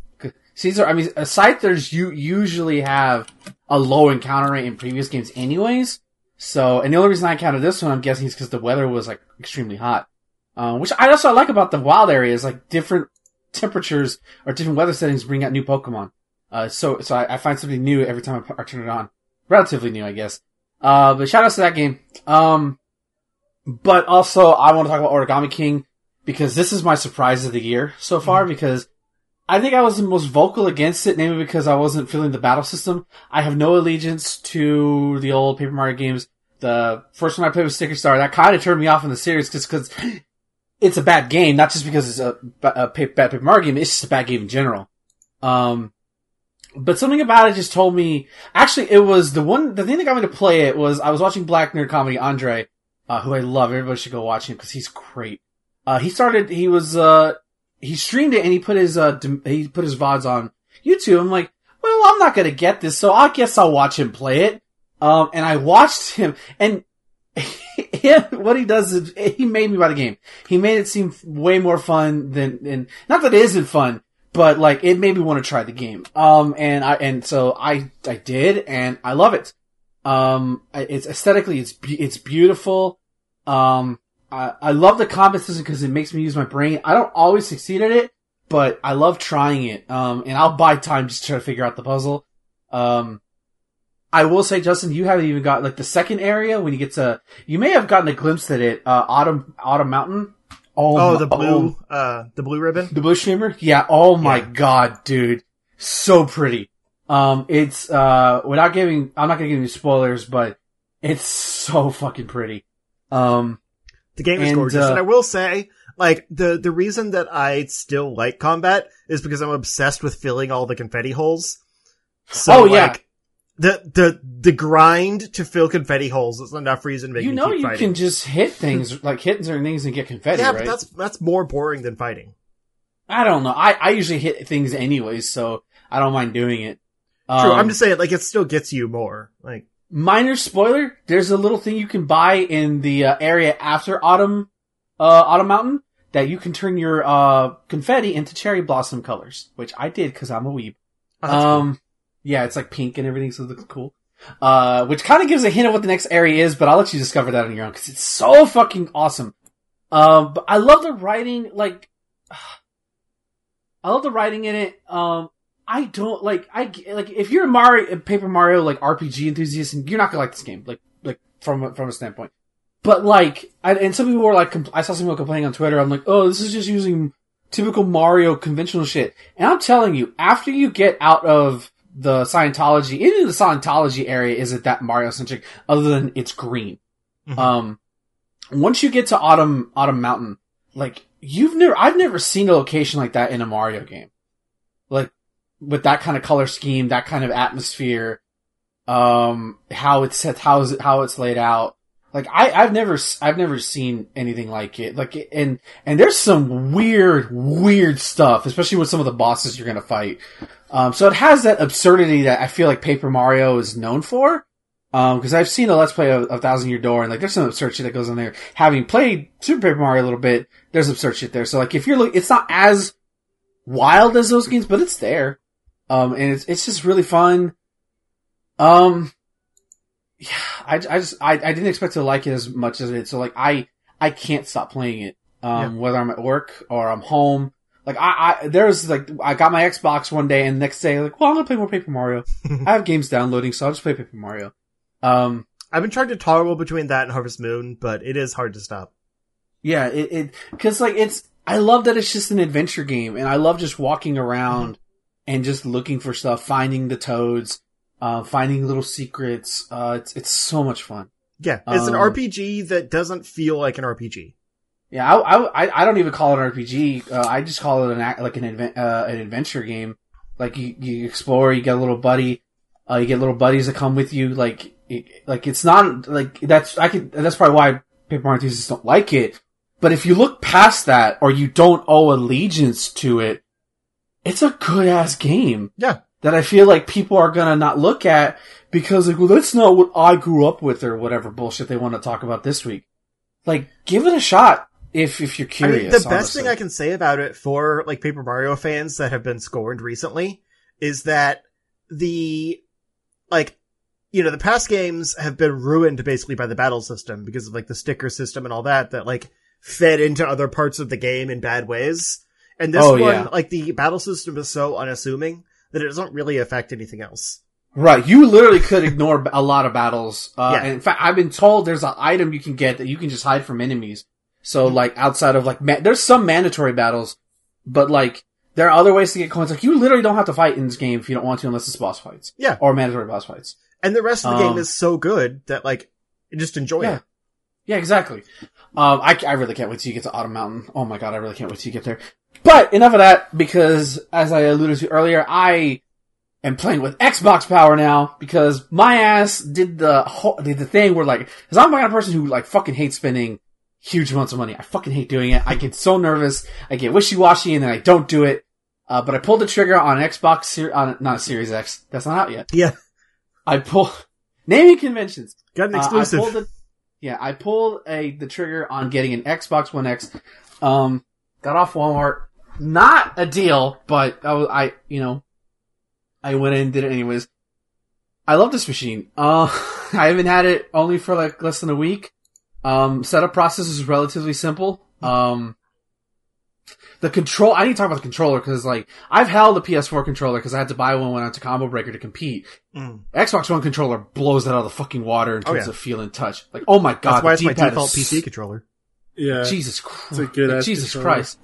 Scizor, I mean, Scythers you usually have a low encounter rate in previous games anyways. So, and the only reason I counted this one, I'm guessing, is because the weather was like extremely hot. Um, which I also like about the wild areas, like different temperatures or different weather settings bring out new Pokemon. Uh, so, so I, I find something new every time I, I turn it on. Relatively new, I guess. Uh, but shout outs to that game. Um, but also I want to talk about Origami King because this is my surprise of the year so far because I think I was the most vocal against it, namely because I wasn't feeling the battle system. I have no allegiance to the old Paper Mario games. The first one I played was Sticker Star. That kind of turned me off in the series because it's a bad game, not just because it's a, a bad Paper Mario game. It's just a bad game in general. Um, but something about it just told me. Actually, it was the one. The thing that got me to play it was I was watching Black Nerd Comedy. Andre, uh, who I love, everybody should go watch him because he's great. Uh, he started. He was. Uh, he streamed it and he put his. Uh, he put his vods on YouTube. I'm like, well, I'm not gonna get this, so I guess I'll watch him play it. Um, and I watched him, and what he does is he made me buy the game. He made it seem way more fun than, and not that it isn't fun, but like it made me want to try the game. Um, and I and so I I did, and I love it. Um, it's aesthetically it's it's beautiful. Um, I I love the combat system because it makes me use my brain. I don't always succeed at it, but I love trying it. Um, and I'll buy time just to try to figure out the puzzle. Um, I will say, Justin, you haven't even got like the second area when you get to. You may have gotten a glimpse at it. Uh, Autumn Autumn Mountain. Oh, my- the blue, uh, the blue ribbon. the blue chamber? Yeah. Oh my Yeah. god, dude. So pretty. Um, it's, uh, without giving, I'm not gonna give you spoilers, but it's so fucking pretty. Um, The game is And, gorgeous, uh, and I will say, like the the reason that I still like combat is because I'm obsessed with filling all the confetti holes. So, Oh, yeah. like, the the the grind to fill confetti holes is enough reason to make you know you fighting. can just hit things, like hit certain things and get confetti, yeah, right? but that's that's more boring than fighting. I don't know. I, I usually hit things anyways, so I don't mind doing it. True, Um, I'm just saying, like it still gets you more. Like, minor spoiler, there's a little thing you can buy in the uh, area after Autumn, uh, Autumn Mountain that you can turn your, uh, confetti into cherry blossom colors, which I did because I'm a weeb. oh, that's cool. Yeah, it's like pink and everything, so it looks cool. Uh, which kind of gives a hint of what the next area is, but I'll let you discover that on your own because it's so fucking awesome. Um, but I love the writing, like, I love the writing in it. Um, I don't like, I, like, if you're a Mario, Paper Mario, like, RPG enthusiast, and you're not gonna like this game, like, like, from, from a standpoint. But like, I, and some people were like, compl- I saw some people complaining on Twitter, I'm like, oh, this is just using typical Mario conventional shit. And I'm telling you, after you get out of the Scientology, even the Scientology area isn't that Mario centric, other than it's green. Mhm. Um, once you get to Autumn Autumn Mountain, like you've never I've never seen a location like that in a Mario game. Like with that kind of color scheme, that kind of atmosphere, um, how it's set, how is it, how it's laid out. Like I, I've never, I've never seen anything like it. Like, and, and there's some weird, weird stuff, especially with some of the bosses you're gonna fight. Um, so it has that absurdity that I feel like Paper Mario is known for. Um, cause I've seen a Let's Play of, of Thousand Year Door and like there's some absurd shit that goes on there. Having played Super Paper Mario a little bit, there's absurd shit there. So like if you're look, it's not as wild as those games, but it's there. Um, and it's, it's just really fun. Um, yeah, I, I just, I, I didn't expect to like it as much as it. So like, I, I can't stop playing it. Um, whether I'm at work or I'm home. Like I, I, there's like, I got my Xbox one day and next day, like, well, I'm gonna play more Paper Mario. I have games downloading, so I'll just play Paper Mario. Um, I've been trying to toggle between that and Harvest Moon, but it is hard to stop. Yeah, it, it, cause like it's, I love that it's just an adventure game and I love just walking around and just looking for stuff, finding the toads, uh, finding little secrets. Uh, it's, it's so much fun. Yeah, it's an Um, RPG that doesn't feel like an RPG. Yeah, I, I, I don't even call it an RPG. Uh, I just call it an like an advent, uh, an adventure game. Like you, you explore, you get a little buddy, uh, you get little buddies that come with you. Like, it, like it's not like that's I could that's probably why Paper enthusiasts don't like it. But if you look past that, or you don't owe allegiance to it, it's a good ass game Yeah, that I feel like people are gonna not look at because like, well, that's not what I grew up with or whatever bullshit they want to talk about this week. Like, give it a shot if if you're I curious. mean, the best thing I can say about it for like Paper Mario fans that have been scorned recently is that the like you know the past games have been ruined basically by the battle system because of like the sticker system and all that that like fed into other parts of the game in bad ways. And this Oh, one, yeah. like the battle system is so unassuming that it doesn't really affect anything else. Right, you literally could ignore a lot of battles. Uh, Yeah. in fact, I've been told there's an item you can get that you can just hide from enemies. So like outside of like, ma- there's some mandatory battles, but like there are other ways to get coins. Like you literally don't have to fight in this game if you don't want to, unless it's boss fights. Yeah. or mandatory boss fights. And the rest of the Um, game is so good that like just enjoy Yeah. it. Yeah, exactly. Um, I, I really can't wait till you get to Autumn Mountain. Oh my god, I really can't wait till you get there. But enough of that, because as I alluded to earlier, I am playing with Xbox power now because my ass did the whole, did the thing where like, cause I'm the kind of person who like fucking hates spending huge amounts of money. I fucking hate doing it. I get so nervous. I get wishy-washy and then I don't do it. Uh, but I pulled the trigger on Xbox, Ser- on, not Series X. That's not out yet. Yeah. I pull, naming conventions. Got an Uh, exclusive. I pulled the, yeah, I pulled a the trigger on getting an Xbox One X. Um, got off Walmart. Not a deal, but I, I you know, I went in and did it anyways. I love this machine. Uh, I haven't had it only for like less than a week. Um, setup process is relatively simple. Um, the control, I need to talk about the controller because like, I've held a PS4 controller because I had to buy one when I went to Combo Breaker to compete. Mm. Xbox One controller blows that out of the fucking water in Oh, terms yeah. of feel and touch. Like, oh my god, That's why the it's my D-pad default is PC controller. Yeah. Jesus Christ, a good like, Jesus controller. Christ.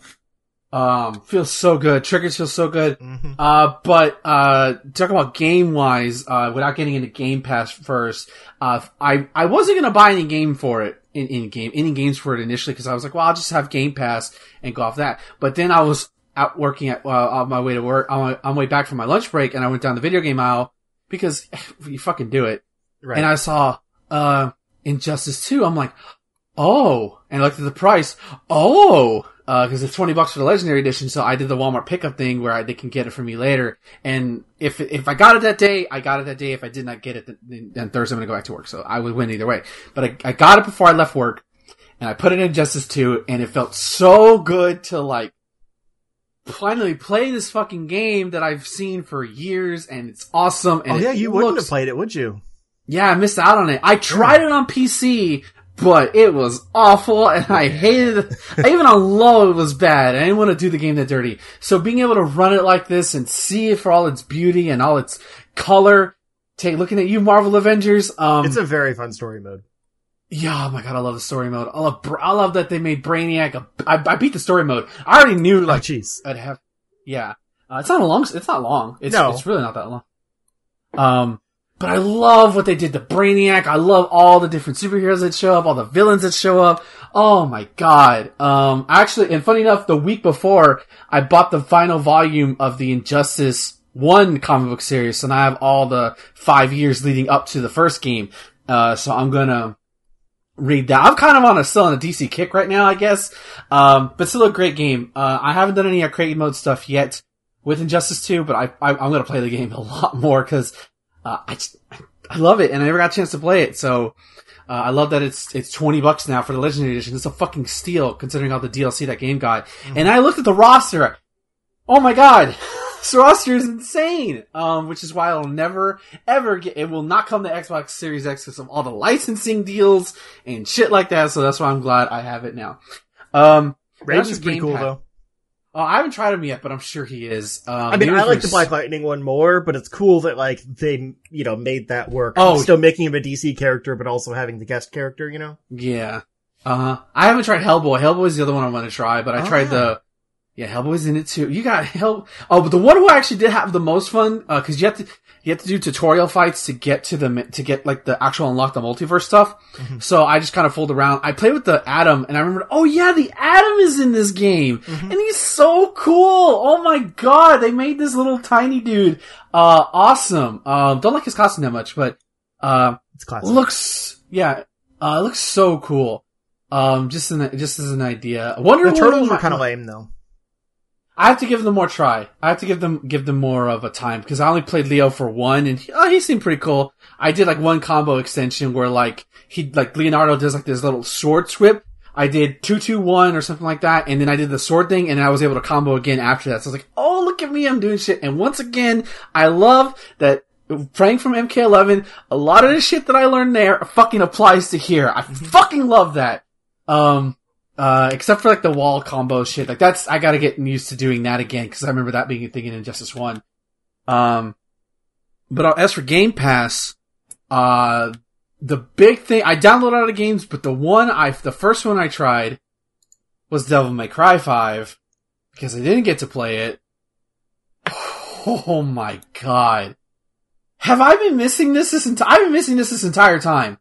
Um, feels so good. Triggers feel so good. hmm Uh, but, uh, talk about game wise, uh, without getting into Game Pass first, uh, I, I wasn't gonna buy any game for it, in, in game, any games for it initially, cause I was like, well, I'll just have Game Pass and go off that. But then I was out working at, uh, on my way to work, on my, on my way back from my lunch break, and I went down the video game aisle, because you fucking do it. Right. And I saw, uh, Injustice 2, I'm like, oh, and I looked at the price, oh, uh, cause it's 20 bucks for the legendary edition, so I did the Walmart pickup thing where I, they can get it for me later. And if, if I got it that day, I got it that day. If I did not get it, then, then Thursday I'm gonna go back to work, so I would win either way. But I, I got it before I left work, and I put it in Justice 2, and it felt so good to like, finally play this fucking game that I've seen for years, and it's awesome. And oh yeah, you wouldn't have played it, would you? yeah, I missed out on it. I tried it on PC, but it was awful and I hated it. Even on low, it was bad. I didn't want to do the game that dirty. So being able to run it like this and see it for all its beauty and all its color, take, looking at you, Marvel Avengers, um, It's a very fun story mode. yeah, oh my god, I love the story mode. I love, I love that they made Brainiac, a, I, I beat the story mode. I already knew, Oh, like, jeez. I'd have, yeah. Uh, it's not a long, it's not long. It's, No. it's really not that long. Um, but I love what they did to Brainiac. I love all the different superheroes that show up, all the villains that show up. Oh my god. Um, actually, and funny enough, the week before, I bought the final volume of the Injustice 1 comic book series, and I have all the five years leading up to the first game. Uh, so I'm gonna read that. I'm kind of on a still on a DC kick right now, I guess. Um, but still a great game. Uh, I haven't done any arcade mode stuff yet with Injustice 2, but I, I am gonna play the game a lot more because uh, I just, I love it, and I never got a chance to play it. So uh, I love that it's it's twenty bucks now for the Legendary Edition. It's a fucking steal considering all the DLC that game got. Mm-hmm. And I looked at the roster. Oh my god, this roster is insane. Um, which is why I'll never ever get. It will not come to Xbox Series X because of all the licensing deals and shit like that. So that's why I'm glad I have it now. Um, Raiden's pretty cool though. Oh, I haven't tried him yet, but I'm sure he is. Um, I mean, I like the Black Lightning one more, but it's cool that like they, you know, made that work. Oh, still making him a DC character, but also having the guest character, you know? Yeah. Uh huh. I haven't tried Hellboy. Hellboy is the other one I'm to try, but I oh, tried the yeah, Hellboy's in it too. You got Hell. Oh, but the one who actually did have the most fun, uh, cause you have to, you have to do tutorial fights to get to the, to get like the actual unlock the multiverse stuff. Mm-hmm. So I just kind of fooled around. I played with the Atom and I remember, oh yeah, the Atom is in this game. Mm-hmm. And he's so cool. Oh my god, they made this little tiny dude, uh, awesome. Um, don't like his costume that much, but, uh, it's classic. looks, yeah, uh, looks so cool. Um, just an, just as an idea. Wonder the turtles were kind of lame though. I have to give them more try. I have to give them give them more of a time because I only played Leo for one, and he, oh, he seemed pretty cool. I did like one combo extension where like he like Leonardo does like this little sword swip. I did two two one or something like that, and then I did the sword thing, and I was able to combo again after that. So I was like, oh look at me, I'm doing shit. And once again, I love that playing from MK11. A lot of the shit that I learned there fucking applies to here. I fucking love that. Um, uh, except for like the wall combo shit. Like that's, I gotta get used to doing that again because I remember that being a thing in Injustice 1. Um, but uh, as for Game Pass, uh, the big thing, I downloaded a lot of games, but the one I, the first one I tried was Devil May Cry 5 because I didn't get to play it. Oh my god. Have I been missing this this entire, I've been missing this this entire time.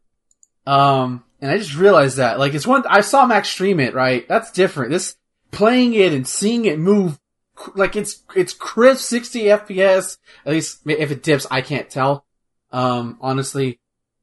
Um, and I just realized that, like, it's one, I saw Max stream it, right? That's different. This, playing it and seeing it move, like, it's, it's crisp 60 FPS. At least, if it dips, I can't tell. Um, honestly.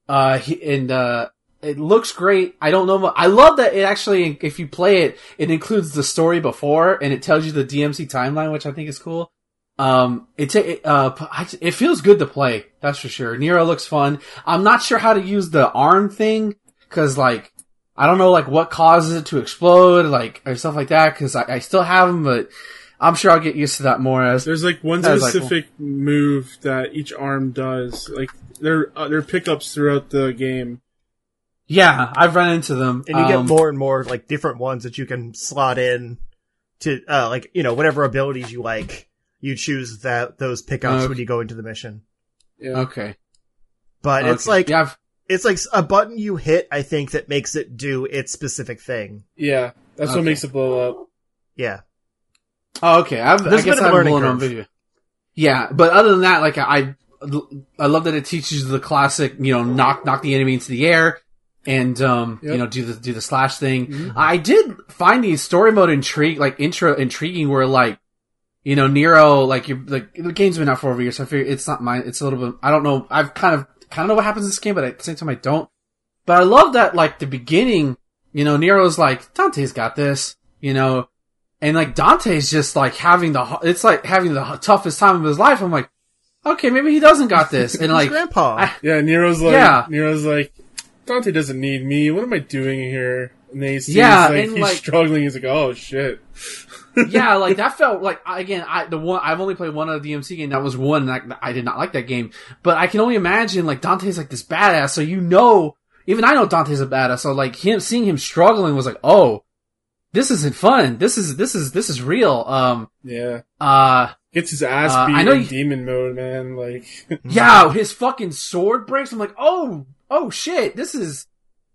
Uh, and, uh, it looks great. I don't know. I love that it actually, if you play it, it includes the story before and it tells you the DMC timeline, which I think is cool. Um, it, it, uh, it feels good to play. That's for sure. Nero looks fun. I'm not sure how to use the arm thing. Cause like, I don't know like what causes it to explode, like, or stuff like that, cause I, I still have them, but I'm sure I'll get used to that more as. There's like one specific like, move that each arm does. Like, there, uh, there are pickups throughout the game. Yeah, I've run into them. And you um, get more and more like different ones that you can slot in to, uh, like, you know, whatever abilities you like, you choose that, those pickups okay. when you go into the mission. Yeah. Okay. But okay. it's like, yeah, I've, it's like a button you hit, I think, that makes it do its specific thing. Yeah, that's okay. what makes it blow up. Yeah. Oh, okay. I've, I guess I've blown on video. Yeah, but other than that, like I, I love that it teaches the classic, you know, knock knock the enemy into the air, and um, yep. you know, do the do the slash thing. Mm-hmm. I did find the story mode intrigue, like intro intriguing, where like, you know, Nero, like you, like the game's been out for over a year, so I figure it's not mine. It's a little bit. I don't know. I've kind of kind of know what happens in this game, but at the same time I don't. But I love that, like, the beginning, you know, Nero's like, Dante's got this, you know, and like Dante's just like having the, it's like having the toughest time of his life. I'm like, okay, maybe he doesn't got this. And like, grandpa. I, yeah, Nero's like, yeah. Nero's like, Dante doesn't need me. What am I doing here? And then he sees yeah, like, he's like, struggling. He's like, oh shit. Yeah, like that felt like again. I the one I've only played one of the DMC game. That was one. I, I did not like that game, but I can only imagine like Dante's like this badass. So you know, even I know Dante's a badass. So like him seeing him struggling was like, oh, this isn't fun. This is this is this is real. Um, yeah. Uh, gets his ass uh, beat I know in you, demon mode, man. Like, yeah, his fucking sword breaks. I'm like, oh, oh shit, this is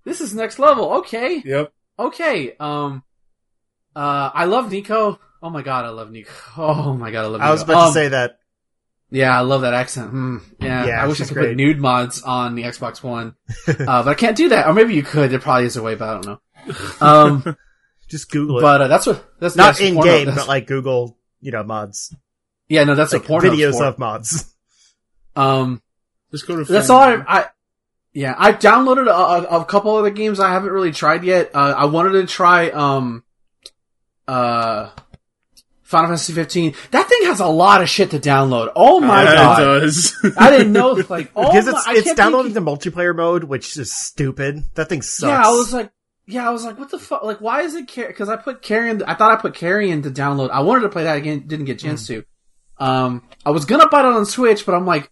this is next level. Okay. Yep. Okay. Um. Uh, I love Nico. Oh my god, I love Nico. Oh my god, I love. Nico. I was about um, to say that. Yeah, I love that accent. Hmm. Yeah, Yeah, I wish I she's could great. put nude mods on the Xbox One, uh, but I can't do that. Or maybe you could. There probably is a way, but I don't know. Um, Just Google it. but uh, that's what that's Not in game, but like Google, you know, mods. yeah, no, that's Like a porno videos for. of mods. Um, Just go to. that's all I, I. Yeah, I've downloaded a, a, a couple other games I haven't really tried yet. Uh, I wanted to try um, uh, Final Fantasy 15. That thing has a lot of shit to download. Oh my Yeah, god! it does. I didn't know. Like, oh because it's I it's downloading thinking- the multiplayer mode, which is stupid. That thing sucks. Yeah, I was like, yeah, I was like, what the fuck? Like, why is it Car Because I put Carrion. I thought I put Carrion to download. I wanted to play that again. Didn't get a chance to. Um, I was gonna buy it on Switch, but I'm like,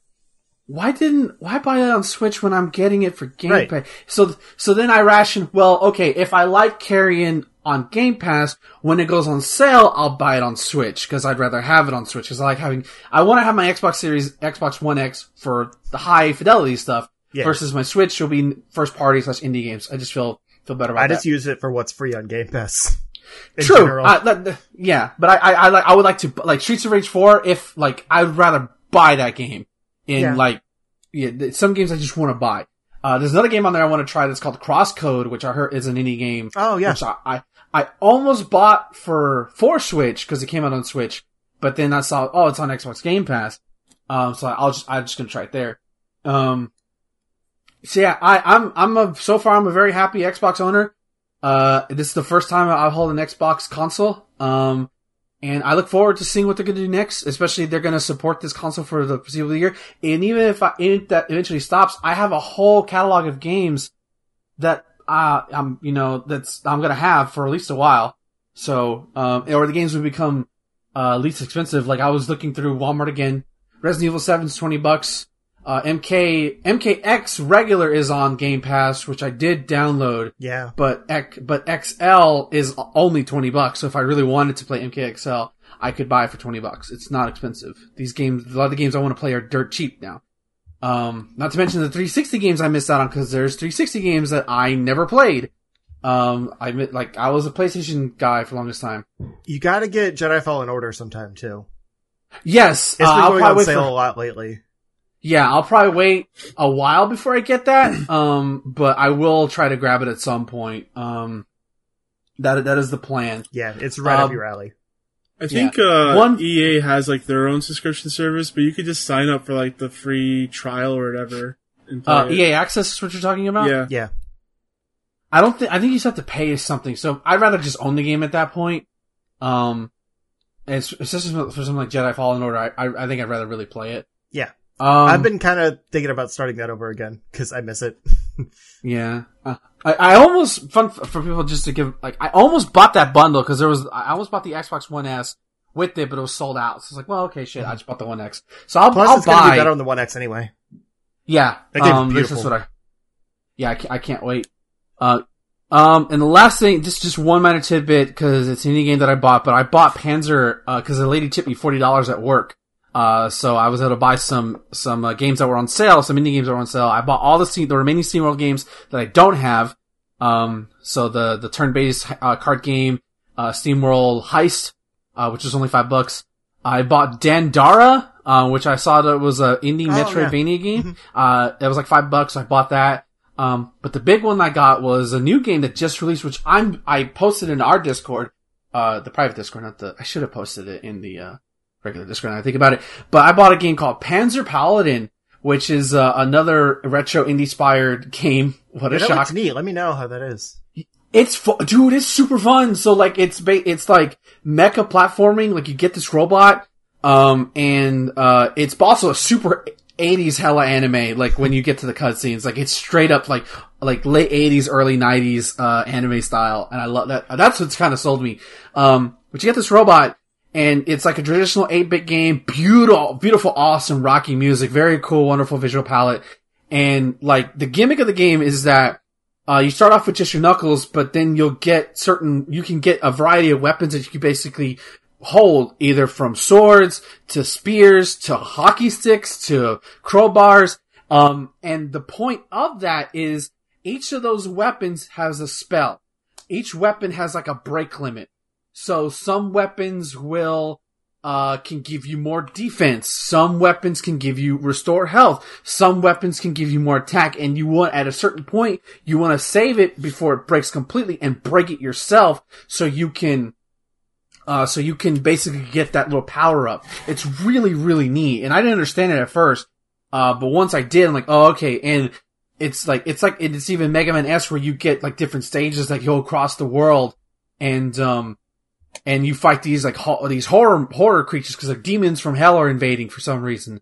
why didn't why buy it on Switch when I'm getting it for Game Right. Pass? So so then I rationed. Well, okay, if I like Carrion on Game Pass, when it goes on sale, I'll buy it on Switch because I'd rather have it on Switch because I like having. I want to have my Xbox Series, Xbox One X for the high fidelity stuff. Yeah. Versus my Switch will be first party slash indie games. I just feel feel better about I that. just use it for what's free on Game Pass. True. I, that- yeah, but I, I, I like, I would like to, like, Streets of Rage 4, if, like, I would rather buy that game in, Yeah. like, yeah, some games I just want to buy. Uh, there's another game on there I want to try that's called Crosscode, which I heard is an indie game. oh yeah, Which I, I, I almost bought for, for Switch, cause it came out on Switch, but then I saw, oh, it's on Xbox Game Pass. Um, so I'll just, I'm just gonna try it there. Um, so yeah, I, I'm, I'm a, so far I'm a very happy Xbox owner. Uh, this is the first time I've held an Xbox console. Um, and I look forward to seeing what they're going to do next, especially they're going to support this console for the foreseeable year. And even if I, that eventually stops, I have a whole catalog of games that, uh, I'm, you know, that's, I'm to have for at least a while. So, um, or the games would become, uh, least expensive. Like I was looking through Walmart again. Resident Evil 7 is 20 bucks. Uh, MK, MKX regular is on Game Pass, which I did download yeah. but X, but XL is only 20 bucks. So if I really wanted to play MKXL, I could buy it for 20 bucks. It's not expensive. These games, a lot of the games I want to play are dirt cheap now. Um, not to mention the 360 games I missed out on because there's 360 games that I never played. Um, I admit, like, I was a PlayStation guy for the longest time. You got to get Jedi Fallen Order sometime too. Yes, It's uh, been I'll going probably on sale for, a lot lately. yeah, I'll probably wait a while before I get that. Um, but I will try to grab it at some point. Um, that, that is the plan. Yeah, it's right up your alley. I think uh, One- EA has like their own subscription service, but you could just sign up for like the free trial or whatever. And play Uh. EA Access is what you're talking about? Yeah, Yeah, I don't think I think you just have to pay something. So I'd rather just own the game at that point. Um, it's, especially for something like Jedi Fallen Order. I, I I think I'd rather really play it. yeah. Um, I've been kind of thinking about starting that over again because I miss it. yeah. Uh, I I almost fun f- for people just to give like I almost bought that bundle because there was I almost bought the Xbox One S with it, but it was sold out. So it's like, well, okay, shit, I just bought the One X. So I'll Plus, I'll it's gonna buy. be better on the One X anyway. Yeah, That game's um, this is what I. Yeah, I can't, I can't wait. Uh, um, and the last thing, just just one minor tidbit because it's an indie game that I bought, but I bought Panzer because the lady tipped me forty dollars at work. Uh, so I was able to buy some some uh, games that were on sale, some indie games that were on sale. I bought all the Steam, the remaining SteamWorld games that I don't have. Um, so the the turn based uh, card game, uh, SteamWorld Heist, uh, which was only five bucks. I bought Dandara, uh, which I saw that was a indie Oh, yeah. Metroidvania game. Uh, it was like five bucks. I bought that. Um, but the big one I got was a new game that just released, which I'm, I posted in our Discord, uh, the private Discord, not the, I should have posted it in the, uh, regular Discord I think about it. But I bought a game called Panzer Paladin, which is, uh, another retro indie inspired game. What a Yeah, that shock. neat. Let me know how that is. It's fu- dude, it's super fun. So like, it's ba- it's like mecha platforming. Like you get this robot, um, and uh, it's also a super '80s hella anime. Like when you get to the cutscenes, like it's straight up like like late '80s, early '90s uh, anime style, and I love that. That's what's kind of sold me. Um, but you get this robot. And it's like a traditional 8-bit game, beautiful, beautiful, awesome, rocky music, very cool, wonderful visual palette. And like, the gimmick of the game is that uh, you start off with just your knuckles, but then you'll get certain, you can get a variety of weapons that you can basically hold, either from swords to spears to hockey sticks to crowbars. Um, and the point of that is each of those weapons has a spell. Each weapon has like a break limit. So some weapons will, uh, can give you more defense. Some weapons can give you restore health. Some weapons can give you more attack. And you want, at a certain point, you want to save it before it breaks completely and break it yourself so you can, uh, so you can basically get that little power up. It's really, really neat. And I didn't understand it at first. Uh, but once I did, I'm like, oh, okay. And it's like, it's like, it's even Mega Man S where you get like different stages, like you go across the world and, um, and you fight these like ho- these horror horror creatures because like demons from hell are invading for some reason.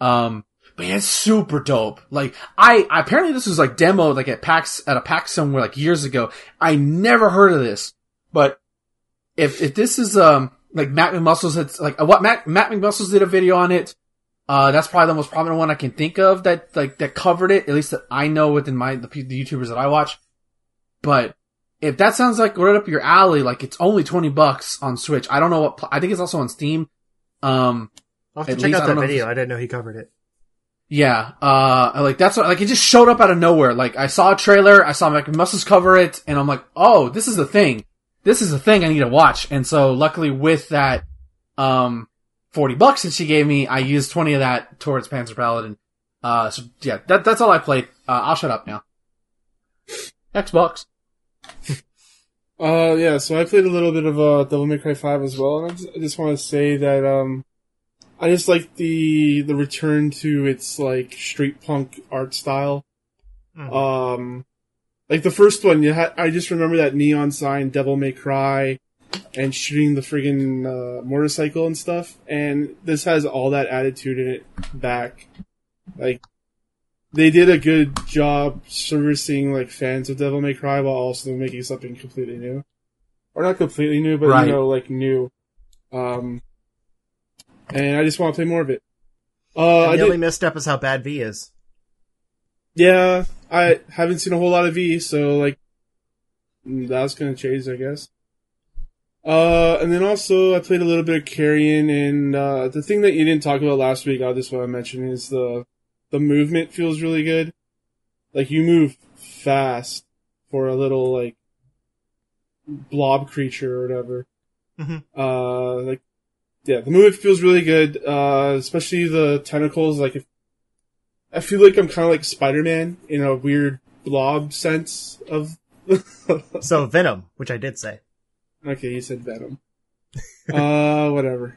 Um, but yeah, it's super dope. Like I, apparently this was like demo like at PAX at a PAX somewhere like years ago. I never heard of this, but if if this is um like Matt McMuscles, it's like what Matt Matt McMuscles did a video on it. Uh, that's probably the most prominent one I can think of that like that covered it. At least that I know within my the, the YouTubers that I watch. But if that sounds like right up your alley, like it's only 20 bucks on Switch. I don't know what, I think it's also on Steam. Um, I'll have to check least out that if video. I didn't know he covered it. yeah, uh, like that's what, like it just showed up out of nowhere. Like I saw a trailer, I saw McMuscles cover it, and I'm like, oh, this is the thing. This is the thing I need to watch. And so luckily with that, um, 40 bucks that she gave me, I used 20 of that towards Panzer Paladin. Uh, so yeah, that, that's all I played. Uh, I'll shut up now. Xbox. Uh, yeah, so I played a little bit of, uh, Devil May Cry 5 as well, and I just, I just want to say that, um, I just like the, the return to its, like, street punk art style. Mhm. Um, like the first one, you had, I just remember that neon sign, Devil May Cry, and shooting the friggin', uh, motorcycle and stuff, and this has all that attitude in it back. Like, they did a good job servicing like fans of Devil May Cry while also making something completely new, or not completely new, but Right. you know, like new. Um, and I just want to play more of it. Uh, And I the only did, misstep is how bad V is. yeah, I haven't seen a whole lot of V, so like that's gonna change, I guess. Uh, and then also I played a little bit of Carrion, and uh, the thing that you didn't talk about last week, I just want to mention is the the movement feels really good. Like you move fast for a little like blob creature or whatever. Mhm. Uh, like yeah, the movement feels really good. Uh, especially the tentacles. Like if I feel like I'm kind of like Spider Man in a weird blob sense of. So Venom, which I did say. Okay, you said Venom. uh, whatever.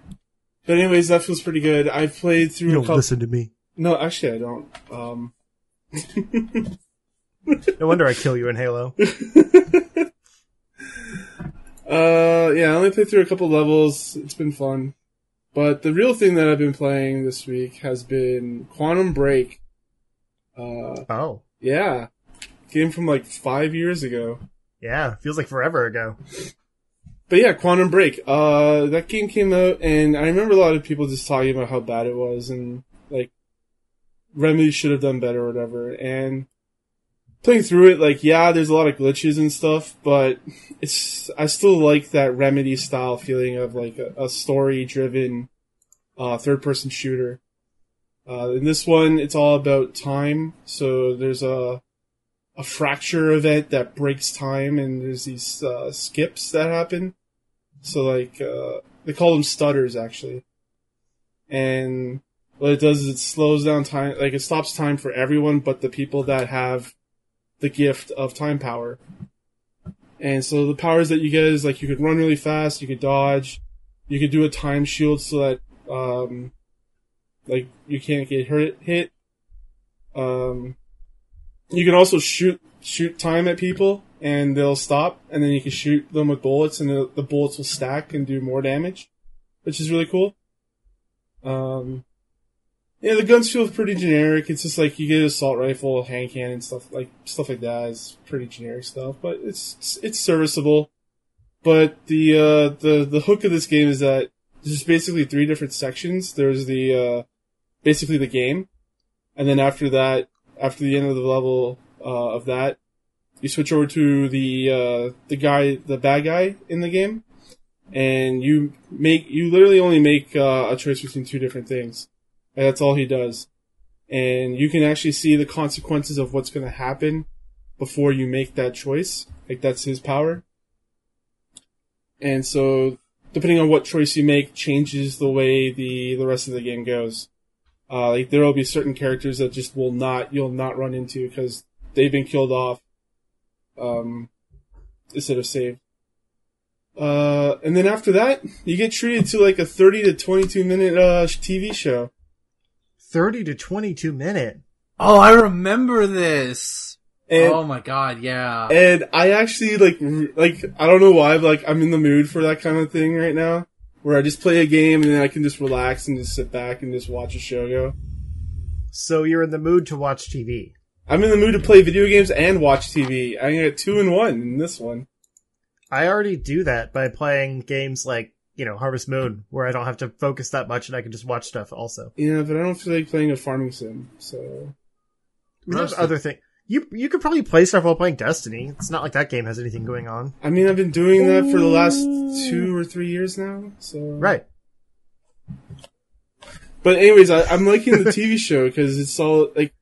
But anyways, that feels pretty good. I've played through a couple. Listen to me. No, actually, I don't. Um, No wonder I kill you in Halo. uh, yeah, I only played through a couple levels. It's been fun. But the real thing that I've been playing this week has been Quantum Break. Uh, Oh. yeah. Game from like five years ago. Yeah, feels like forever ago. But yeah, Quantum Break. Uh, that game came out, and I remember a lot of people just talking about how bad it was, and like Remedy should have done better or whatever. And playing through it, like yeah, there's a lot of glitches and stuff, but it's I still like that Remedy style feeling of like a, a story-driven uh, third-person shooter. Uh, in this one, it's all about time. So there's a a fracture event that breaks time, and there's these uh, skips that happen. So like uh, they call them stutters actually, and what it does is it slows down time, like it stops time for everyone but the people that have the gift of time power. And so the powers that you get is like you could run really fast, you could dodge, you could do a time shield so that um, like you can't get hurt hit. Um, you can also shoot shoot time at people and they'll stop, and then you can shoot them with bullets, and the, the bullets will stack and do more damage, which is really cool. Um, yeah, the guns feel pretty generic. It's just like you get an assault rifle, hand cannon, stuff like stuff like that is pretty generic stuff, but it's it's serviceable. But the uh, the the hook of this game is that there's basically three different sections. There's the uh, basically the game, and then after that, after the end of the level uh, of that, you switch over to the uh, the guy, the bad guy in the game, and you make you literally only make uh, a choice between two different things. And that's all he does, and you can actually see the consequences of what's going to happen before you make that choice. Like that's his power. And so depending on what choice you make, changes the way the the rest of the game goes. Uh, like there will be certain characters that just will not you'll not run into because they've been killed off, um, instead of saved. Uh, and then after that, you get treated to like a thirty to twenty two minute uh TV show. 30 to 22 minute. Oh, I remember this. And oh my god, yeah. And I actually like like I don't know why, but like I'm in the mood for that kind of thing right now, where I just play a game and then I can just relax and just sit back and just watch a show go. So you're in the mood to watch TV. I'm in the mood to play video games and watch TV. I get two in one in this one. I already do that by playing games like, you know, Harvest Moon, where I don't have to focus that much and I can just watch stuff also. Yeah, but I don't feel like playing a farming sim. So I mean, there's other things. You you could probably play stuff while playing Destiny. It's not like that game has anything going on. I mean, I've been doing that for the last two or three years now. So Right. But anyways, I, I'm liking the TV show because it's all like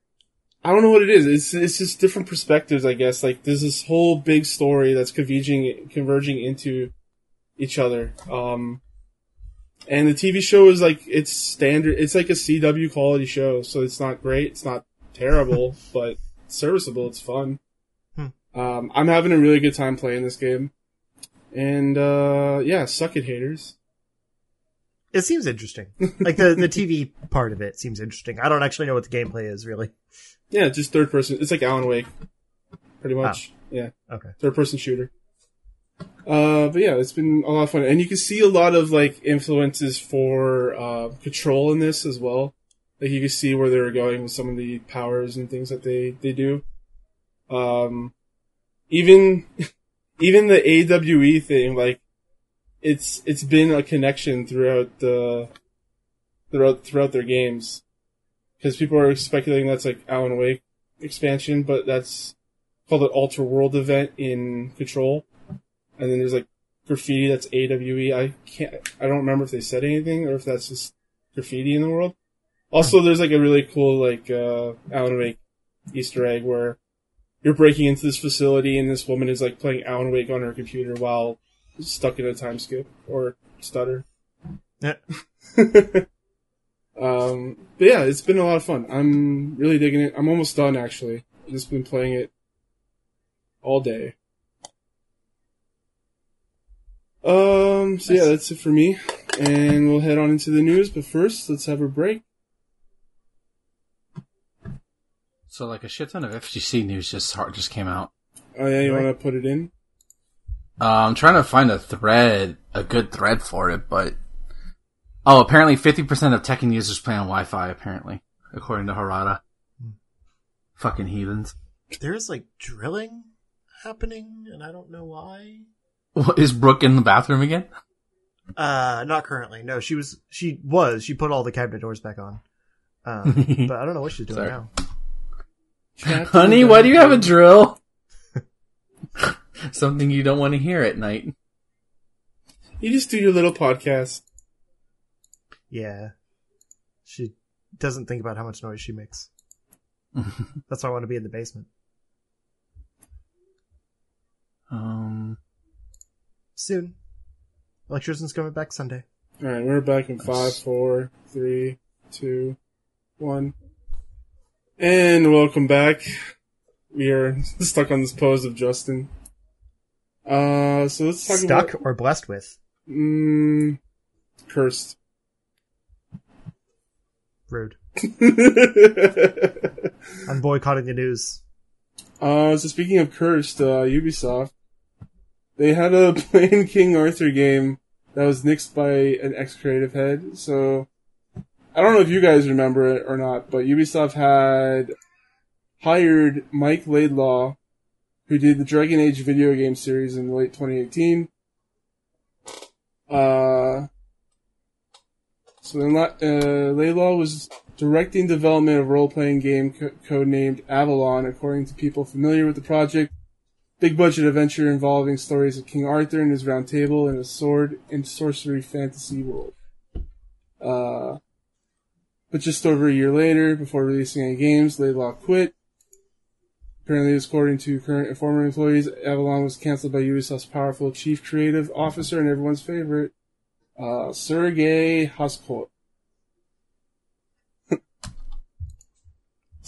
I don't know what it is. It's it's just different perspectives, I guess. Like there's this whole big story that's converging converging into each other. Um, and the TV show is like it's standard. It's like a CW quality show, so it's not great. It's not terrible, but serviceable. It's fun. Hmm. Um, I'm having a really good time playing this game, and uh, yeah, suck it, haters. It seems interesting. like the the TV part of it seems interesting. I don't actually know what the gameplay is really. Yeah, just third person. It's like Alan Wake, pretty much. Yeah, Okay. third person shooter. Uh, but yeah, it's been a lot of fun, and you can see a lot of like influences for uh, Control in this as well. Like you can see where they're going with some of the powers and things that they they do. Um, even even the AWE thing, like it's it's been a connection throughout the throughout throughout their games because people are speculating that's like Alan Wake expansion, but that's called an Altered World event in Control. And then there's like graffiti that's AWE. I can't, I don't remember if they said anything or if that's just graffiti in the world. Also, there's like a really cool like uh, Alan Wake Easter egg where you're breaking into this facility and this woman is like playing Alan Wake on her computer while stuck in a time skip or stutter. Yeah. um, but yeah, it's been a lot of fun. I'm really digging it. I'm almost done actually. I've just been playing it all day. Um, so yeah, that's it for me. And we'll head on into the news, but first, let's have a break. So like a shit ton of FGC news just just came out. Oh yeah, you Right. want to put it in? Uh, I'm trying to find a thread, a good thread for it, but oh, apparently 50% of Tekken users play on Wi-Fi. Apparently, according to Harada. Fucking heathens. There's like drilling happening, and I don't know why. What, is Brooke in the bathroom again? Uh, not currently. No, she was. She was. She put all the cabinet doors back on. Um, but I don't know what she's doing Sorry. now. Honey, why do you have a drill? Something you don't want to hear at night. You just do your little podcast. Yeah, she doesn't think about how much noise she makes. That's why I want to be in the basement Um, soon. Electrician's coming back Sunday. All right, we're back in five, four, three, two, one, and welcome back. We are stuck on this pose of Justin. Uh, so let's talk Stuck about or blessed with? mm, cursed. Rude. I'm boycotting the news. Uh, so speaking of cursed, uh, Ubisoft, they had a plain King Arthur game that was nixed by an ex-creative head. So, I don't know if you guys remember it or not, but Ubisoft had hired Mike Laidlaw, who did the Dragon Age video game series in late 2018. Uh, so then, uh, Laidlaw was directing development of role-playing game co- codenamed Avalon, according to people familiar with the project. Big budget adventure involving stories of King Arthur and his round table in a sword and sorcery fantasy world. Uh, but just over a year later, before releasing any games, Laidlaw quit. Apparently, according to current and former employees, Avalon was cancelled by Ubisoft's powerful chief creative officer and everyone's favorite, Uh, Sergei Hascoët. so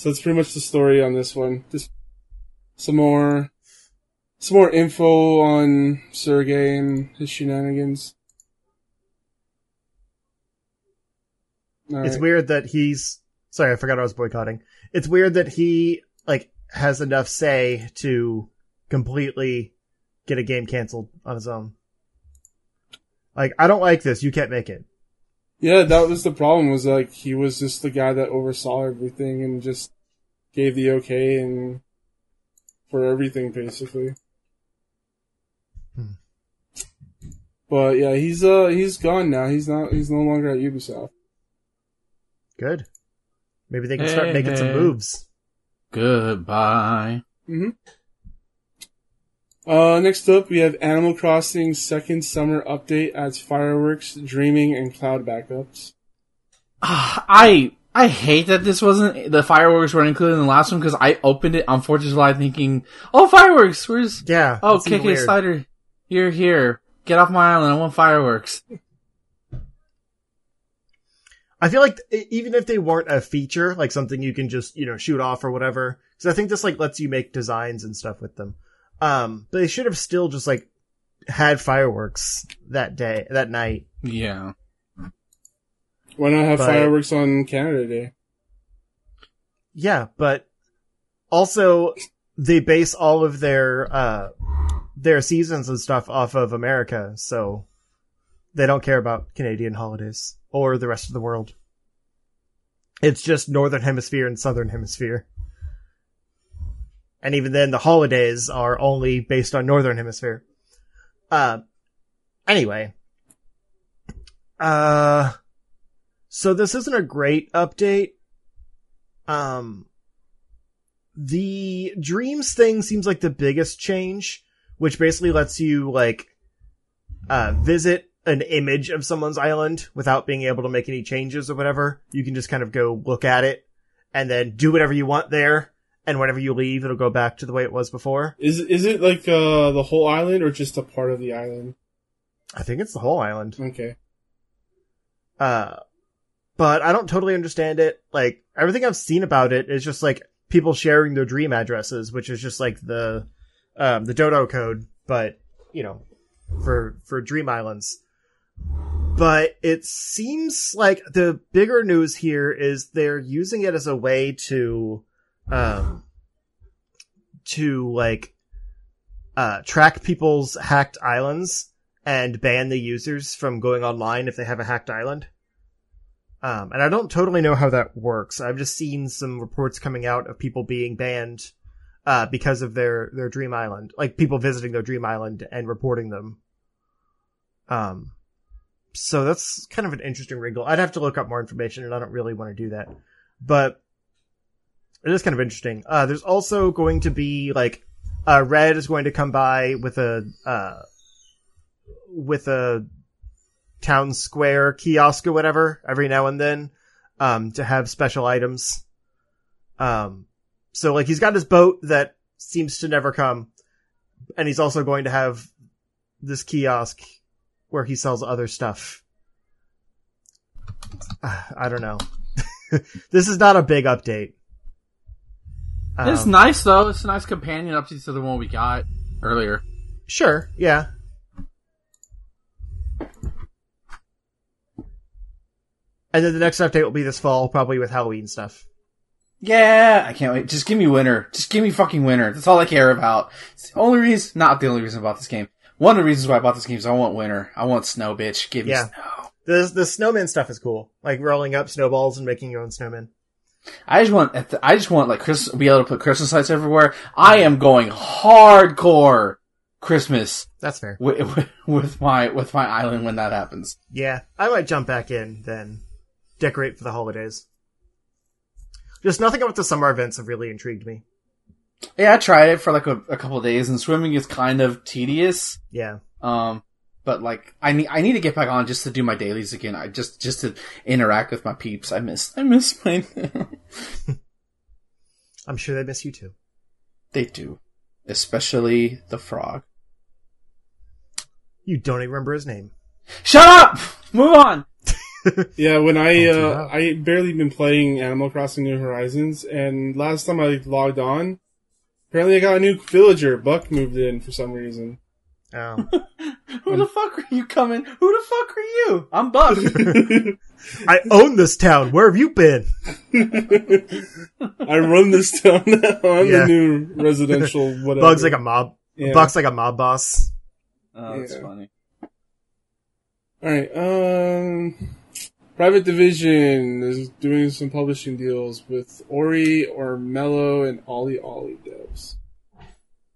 that's pretty much the story on this one. Just some more, some more info on Sergei and his shenanigans. All It's right. weird that he's sorry, I forgot I was boycotting. It's weird that he like has enough say to completely get a game canceled on his own. Like, I don't like this. You can't make it. Yeah, that was the problem. Was like he was just the guy that oversaw everything and just gave the okay and for everything basically. But yeah, he's uh he's gone now. He's not. He's no longer at Ubisoft. Good. Maybe they can start Hey, making some moves. Goodbye. hmm Uh, next up, we have Animal Crossing second summer update adds fireworks, dreaming, and cloud backups. Ah, I I hate that this wasn't the fireworks weren't included in the last one because I opened it on Fourth of July thinking, oh fireworks, where's Yeah. oh it's KK weird. Slider, you're here, get off my island, I want fireworks. I feel like th- even if they weren't a feature, like something you can just, you know, shoot off or whatever, because I think this like lets you make designs and stuff with them. Um, but they should have still just like had fireworks that day, that night. Yeah, Why not have But- fireworks on Canada Day? Yeah, but also they base all of their, uh, their seasons and stuff off of America, so they don't care about Canadian holidays or the rest of the world. It's just Northern Hemisphere and Southern Hemisphere. And even then, the holidays are only based on Northern Hemisphere. Uh, anyway. Uh, so this isn't a great update. Um, the dreams thing seems like the biggest change, which basically lets you like, uh, visit an image of someone's island without being able to make any changes or whatever. You can just kind of go look at it and then do whatever you want there. And whenever you leave, it'll go back to the way it was before. Is is it like uh the whole island or just a part of the island? I think it's the whole island. Okay. Uh, but I don't totally understand it. Like everything I've seen about it is just like people sharing their dream addresses, which is just like the, um, the dodo code, but you know, for, for dream islands. But it seems like the bigger news here is they're using it as a way to, um, to like, uh, track people's hacked islands and ban the users from going online if they have a hacked island. Um, and I don't totally know how that works. I've just seen some reports coming out of people being banned uh, because of their their dream island, like people visiting their dream island and reporting them. Um, so that's kind of an interesting wrinkle. I'd have to look up more information, and I don't really want to do that. But it is kind of interesting. Uh, there's also going to be like uh, Red is going to come by with a uh, with a town square kiosk or whatever every now and then um to have special items um so like he's got his boat that seems to never come and he's also going to have this kiosk where he sells other stuff i don't know this is not a big update it's Um, nice though. It's a nice companion update to the one we got earlier. Sure, yeah. And then the next update will be this fall, probably with Halloween stuff. Yeah, I can't wait. Just give me winter. Just give me fucking winter. That's all I care about. It's the only reason, not the only reason I bought this game. One of the reasons why I bought this game is I want winter. I want snow, bitch. Give me Yeah. snow. The the snowman stuff is cool, like rolling up snowballs and making your own snowman. I just want, I just want like Chris, be able to put Christmas lights everywhere. I am going hardcore Christmas That's fair. with, with my, with my island when that happens. Yeah, I might jump back in then, decorate for the holidays. Just nothing about the summer events have really intrigued me. Yeah, I tried it for like a, a couple days and swimming is kind of tedious. Yeah, Um, but like, I need, I need to get back on just to do my dailies again. I just, just to interact with my peeps. I miss, I miss my, I'm sure they miss you too. they do. Especially the frog. You don't even remember his name. Shut up! Move on! Yeah, when I uh. I barely been playing Animal Crossing New Horizons, and last time I logged on, apparently I got a new villager. Buck moved in for some reason. Oh. Who the fuck are you coming? Who the fuck are you? I'm Buck. I own this town. Where have you been? I run this town now. I'm Yeah. the new residential whatever. Bugs like a mob. Yeah. Buck's like a mob boss. oh, that's Yeah. funny. All right. Um, Private Division is doing some publishing deals with Ori Armello and OlliOlli devs.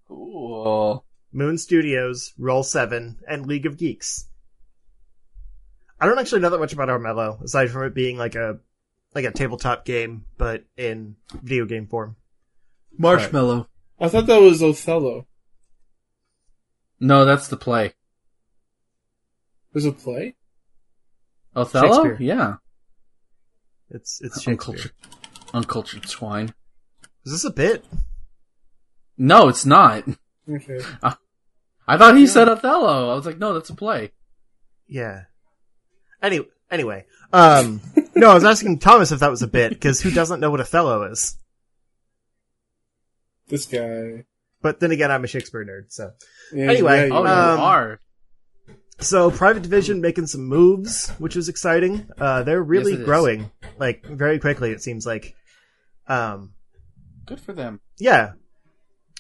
Cool. Moon Studios, Roll Seven, and League of Geeks. I don't actually know that much about Armello, aside from it being like a like a tabletop game, but in video game form. Marshmallow. I thought that was Othello. No, that's the play. There's a play. Othello? Yeah. It's it's Shakespeare. Uncultured, uncultured swine. Is this a bit? No, it's not. Okay. I thought he said Othello. I was like, no, that's a play. Yeah. Anyway, anyway, um, no, I was asking Thomas if that was a bit because who doesn't know what Othello is? This guy. But then again, I'm a Shakespeare nerd, so Yeah, Anyway, yeah, Oh, yeah. Um, you are. So Private Division making some moves, which is exciting. Uh, they're really Yes, it is. growing, like very quickly. It seems like, um, Good for them. yeah.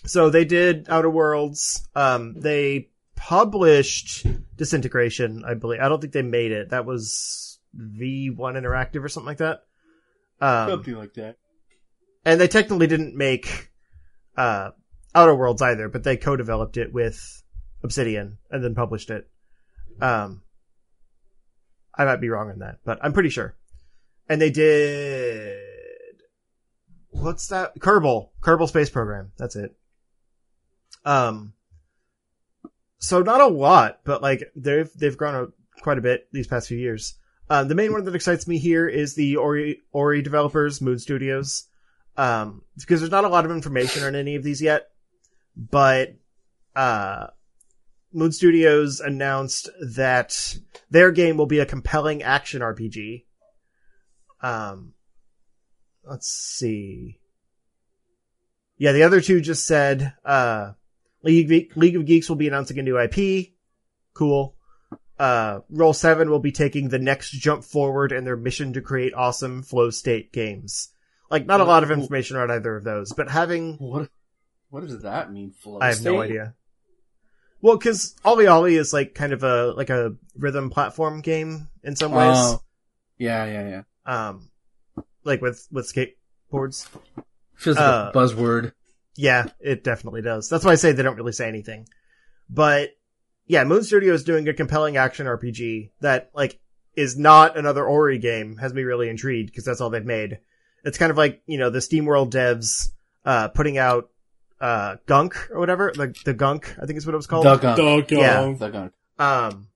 So they did Outer Worlds. Um, they published Disintegration, I believe. I don't think they made it. That was V1 Interactive or something like that. Um, Something like that. and they technically didn't make uh, Outer Worlds either, but they co-developed it with Obsidian and then published it. Um, I might be wrong on that, but I'm pretty sure. And they did what's that? Kerbal, Kerbal Space Program. That's it. Um, so not a lot, but like they've they've grown quite a bit these past few years. Um, the main one that excites me here is the Ori Ori developers, Moon Studios, um, because there's not a lot of information on any of these yet. But uh, Moon Studios announced that their game will be a compelling action RPG. Um, let's see. Yeah, the other two just said uh, League League of Geeks will be announcing a new IP. Cool uh, Roll 7 will be taking the next jump forward in their mission to create awesome flow state games. Like, not a lot of information on either of those, but having, What? What does that mean? Flow I have no idea. Well, cause OlliOlli is like kind of a, like a rhythm platform game in some ways. Oh. Yeah, yeah, yeah. Um, like with, with skateboards. Feels like Uh, a buzzword. Yeah, it definitely does. That's why I say they don't really say anything. But yeah, Moon Studio is doing a compelling action RPG that like is not another Ori game. Has me really intrigued because that's all they've made. It's kind of like you know the SteamWorld devs uh putting out uh Gunk or whatever the the Gunk I think is what it was called. The gun. Doggone. Yeah. The gun. Um,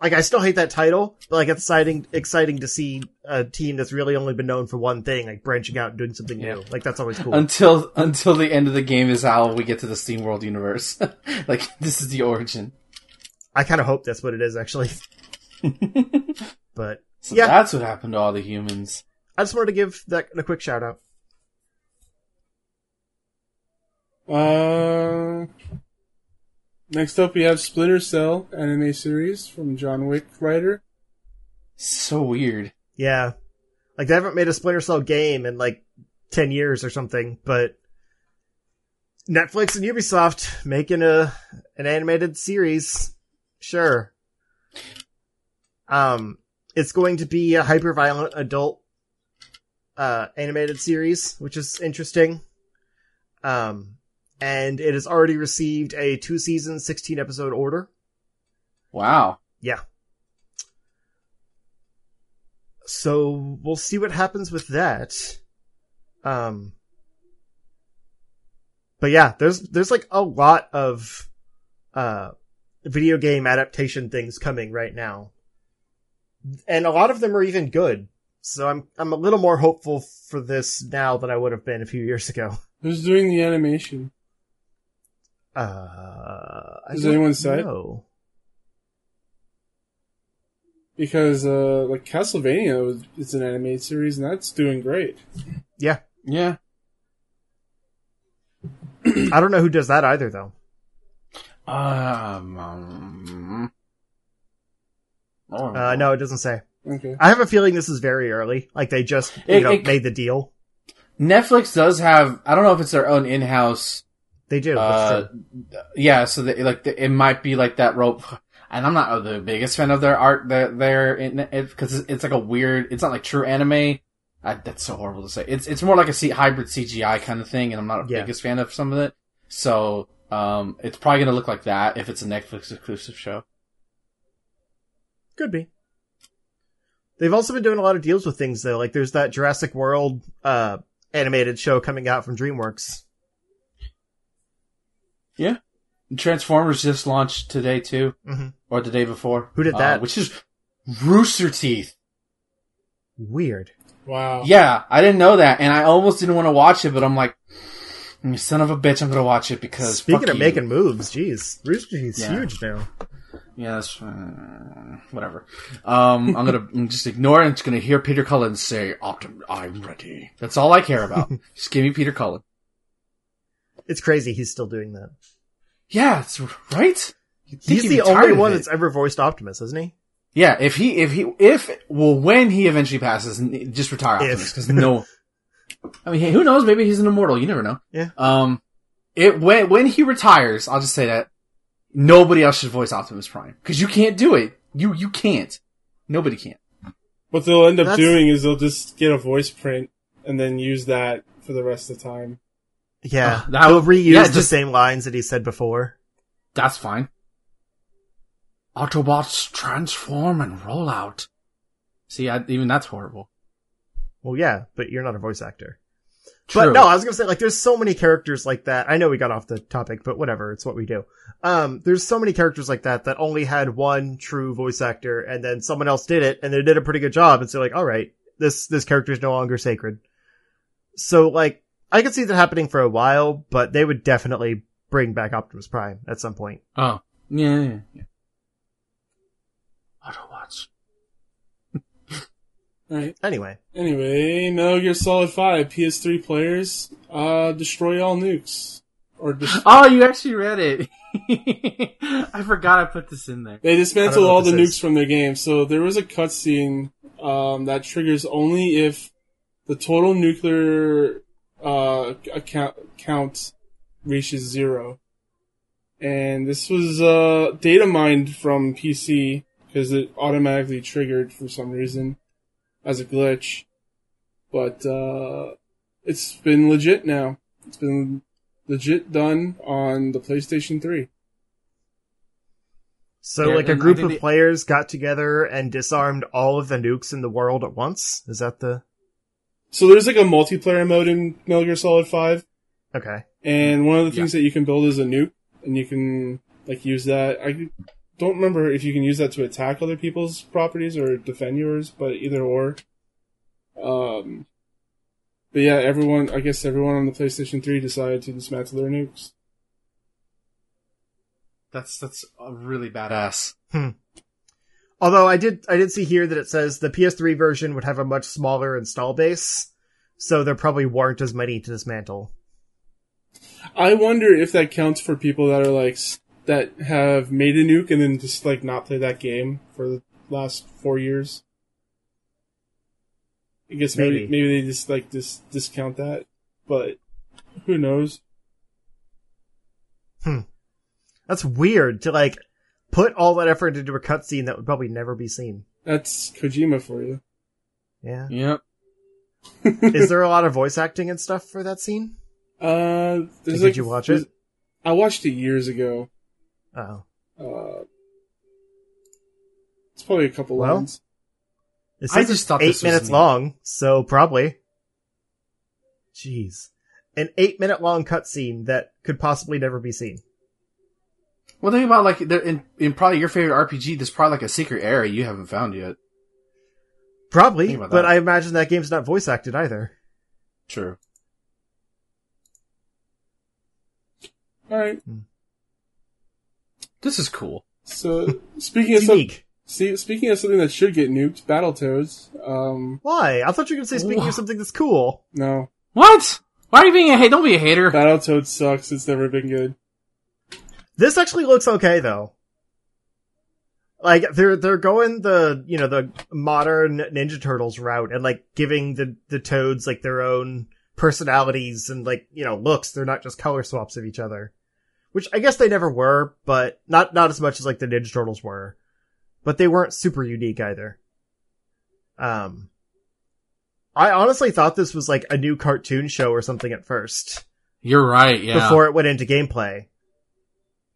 like I still hate that title, but like it's exciting exciting to see a team that's really only been known for one thing like branching out and doing something new. Like that's always cool. Until until the end of the game is how we get to the SteamWorld universe. like this is the origin. I kind of hope that's what it is actually. But So Yeah. that's what happened to all the humans. I just wanted to give that a quick shout out. Uh, next up, we have Splinter Cell anime series from John Wick writer. So weird. Yeah. Like they haven't made a Splinter Cell game in like 10 years or something, but Netflix and Ubisoft making a an animated series. Sure. Um it's going to be a hyper violent adult uh animated series, which is interesting. Um and it has already received a two season 16 episode order. Wow. Yeah. So we'll see what happens with that. Um But yeah, there's there's like a lot of uh video game adaptation things coming right now. And a lot of them are even good. So I'm I'm a little more hopeful for this now than I would have been a few years ago. Who's doing the animation? Uh I Has anyone said? know. because uh, like Castlevania was, it's an animated series and that's doing great. Yeah. Yeah. I don't know who does that either, though. Um, um Uh, no, it doesn't say. Okay. I have a feeling this is very early. Like they just, you It- know, it- made the deal. Netflix does have. I don't know if it's their own in-house. They do. Uh, yeah, so they, like the, it might be like that rope. And I'm not the biggest fan of their art. That they're in because it's like a weird. It's not like true anime. I, that's so horrible to say. It's it's more like a C, hybrid CGI kind of thing, and I'm not a Yeah. biggest fan of some of it. So um, it's probably gonna look like that if it's a Netflix exclusive show. Could be. They've also been doing a lot of deals with things though. Like there's that Jurassic World uh animated show coming out from DreamWorks. Transformers just launched today too, Mhm. or the day before. Who did uh, that? which is Rooster Teeth. Weird. Wow. Yeah, I didn't know that, and I almost didn't want to watch it, but I'm like, son of a bitch, I'm gonna watch it because Speaking fuck of you." making moves, jeez, Rooster Teeth's Yeah. huge now. yeah, that's uh, whatever. Um, I'm gonna I'm just ignore it. and just gonna hear Peter Cullen say, "Optim, I'm ready." That's all I care about. just give me Peter Cullen. It's crazy he's still doing that. Yeah, it's right. He's the only one that's ever voiced Optimus, isn't he? Yeah, if he, if he, if, well, when he eventually passes, just retire Optimus, because no, I mean, hey, who knows? Maybe he's an immortal. You never know. Yeah. Um, it, when, when he retires, I'll just say that nobody else should voice Optimus Prime. Cause you can't do it. You, you can't. Nobody can. What they'll end up That's- doing is they'll just get a voice print and then use that for the rest of the time. Yeah, Oh, that would- reuse yeah, the same lines that he said before. That's fine. Autobots transform and roll out. See, I, even that's horrible. Well, yeah, but you're not a voice actor. True. But no, I was gonna say like there's so many characters like that. I know we got off the topic, but whatever, it's what we do. Um, there's so many characters like that that only had one true voice actor, and then someone else did it, and they did a pretty good job, and so like, all right, this this character is no longer sacred. So like, I could see that happening for a while, but they would definitely bring back Optimus Prime at some point. Oh, yeah, yeah, yeah. Autobots. Right. Anyway, Anyway, Metal Gear Solid 5 PS3 players uh destroy all nukes or dis- Oh, you actually read it. I forgot I put this in there. they I dismantle all the nukes is. from their game. So there was a cutscene um that triggers only if the total nuclear uh account count reaches zero. And this was uh data mined from PC because it automatically triggered for some reason as a glitch. But uh it's been legit now. It's been legit done on the PlayStation 3. so Yeah, like a group of the- players got together and disarmed all of the nukes in the world at once. Is that the So there's like a multiplayer mode in Metal Gear Solid 5 okay? and one of the things that you can build is a nuke and you can like use that I don't remember if you can use that to attack other people's properties or defend yours, but either or. Um but yeah, everyone I guess everyone on the PlayStation 3 decided to dismantle their nukes. That's that's really badass. Although I did, I did see here that it says the PS3 version would have a much smaller install base, so there probably weren't as many to dismantle. I wonder if that counts for people that are like that have made a nuke and then just like not play that game for the last four years. I guess maybe Maybe. maybe, they just like dis- discount that, but who knows? Hmm. That's weird to like put all that effort into a cutscene that would probably never be seen. That's Kojima for you. Yeah. Yep. Is there a lot of voice acting and stuff for that scene? Uh, there's Did like- you watch it? I watched it years ago. Oh. Uh, it's probably a couple Well, lines. It I says just it's thought eight this minutes neat. long, so probably. Jeez. An eight minute long cutscene that could possibly never be seen. Well, think about like in in probably your favorite RPG. There's probably like a secret area you haven't found yet. Probably, but. I imagine that game's not voice acted either. True. All right. This is cool. So speaking of stuff, Unique. See, speaking of something that should get nuked, Battletoads. Um, Why? I thought you were going to say speaking Wha- of something that's cool. no, What? Why are you being a hate? Don't be a hater. Battletoads sucks. It's never been good. This actually looks okay though. Like they're they're going the you know the modern Ninja Turtles route and like giving the the toads like their own personalities and like you know looks. They're not just color swaps of each other, which I guess they never were, but not not as much as like the Ninja Turtles were. But they weren't super unique either. Um, I honestly thought this was like a new cartoon show or something at first You're right. Yeah. before it went into gameplay.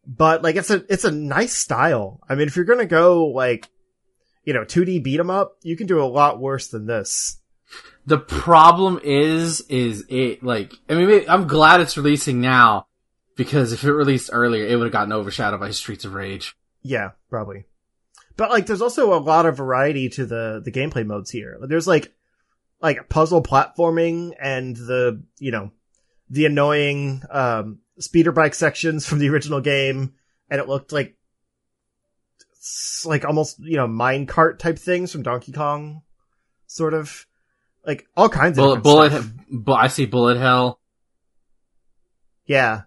But like it's a it's a nice style. I mean, if you're gonna go like, you know, 2D beat 'em up, you can do a lot worse than this. The problem is, is it like? I mean, I'm glad it's releasing now because if it released earlier, it would have gotten overshadowed by Streets of Rage. Yeah, probably. But like, there's also a lot of variety to the the gameplay modes here. There's like like puzzle platforming and the you know the annoying um speeder bike sections from the original game, and it looked like like almost you know mine cart type things from Donkey Kong, sort of like all kinds of Bullet, different bullet, bu- I see bullet hell. Yeah.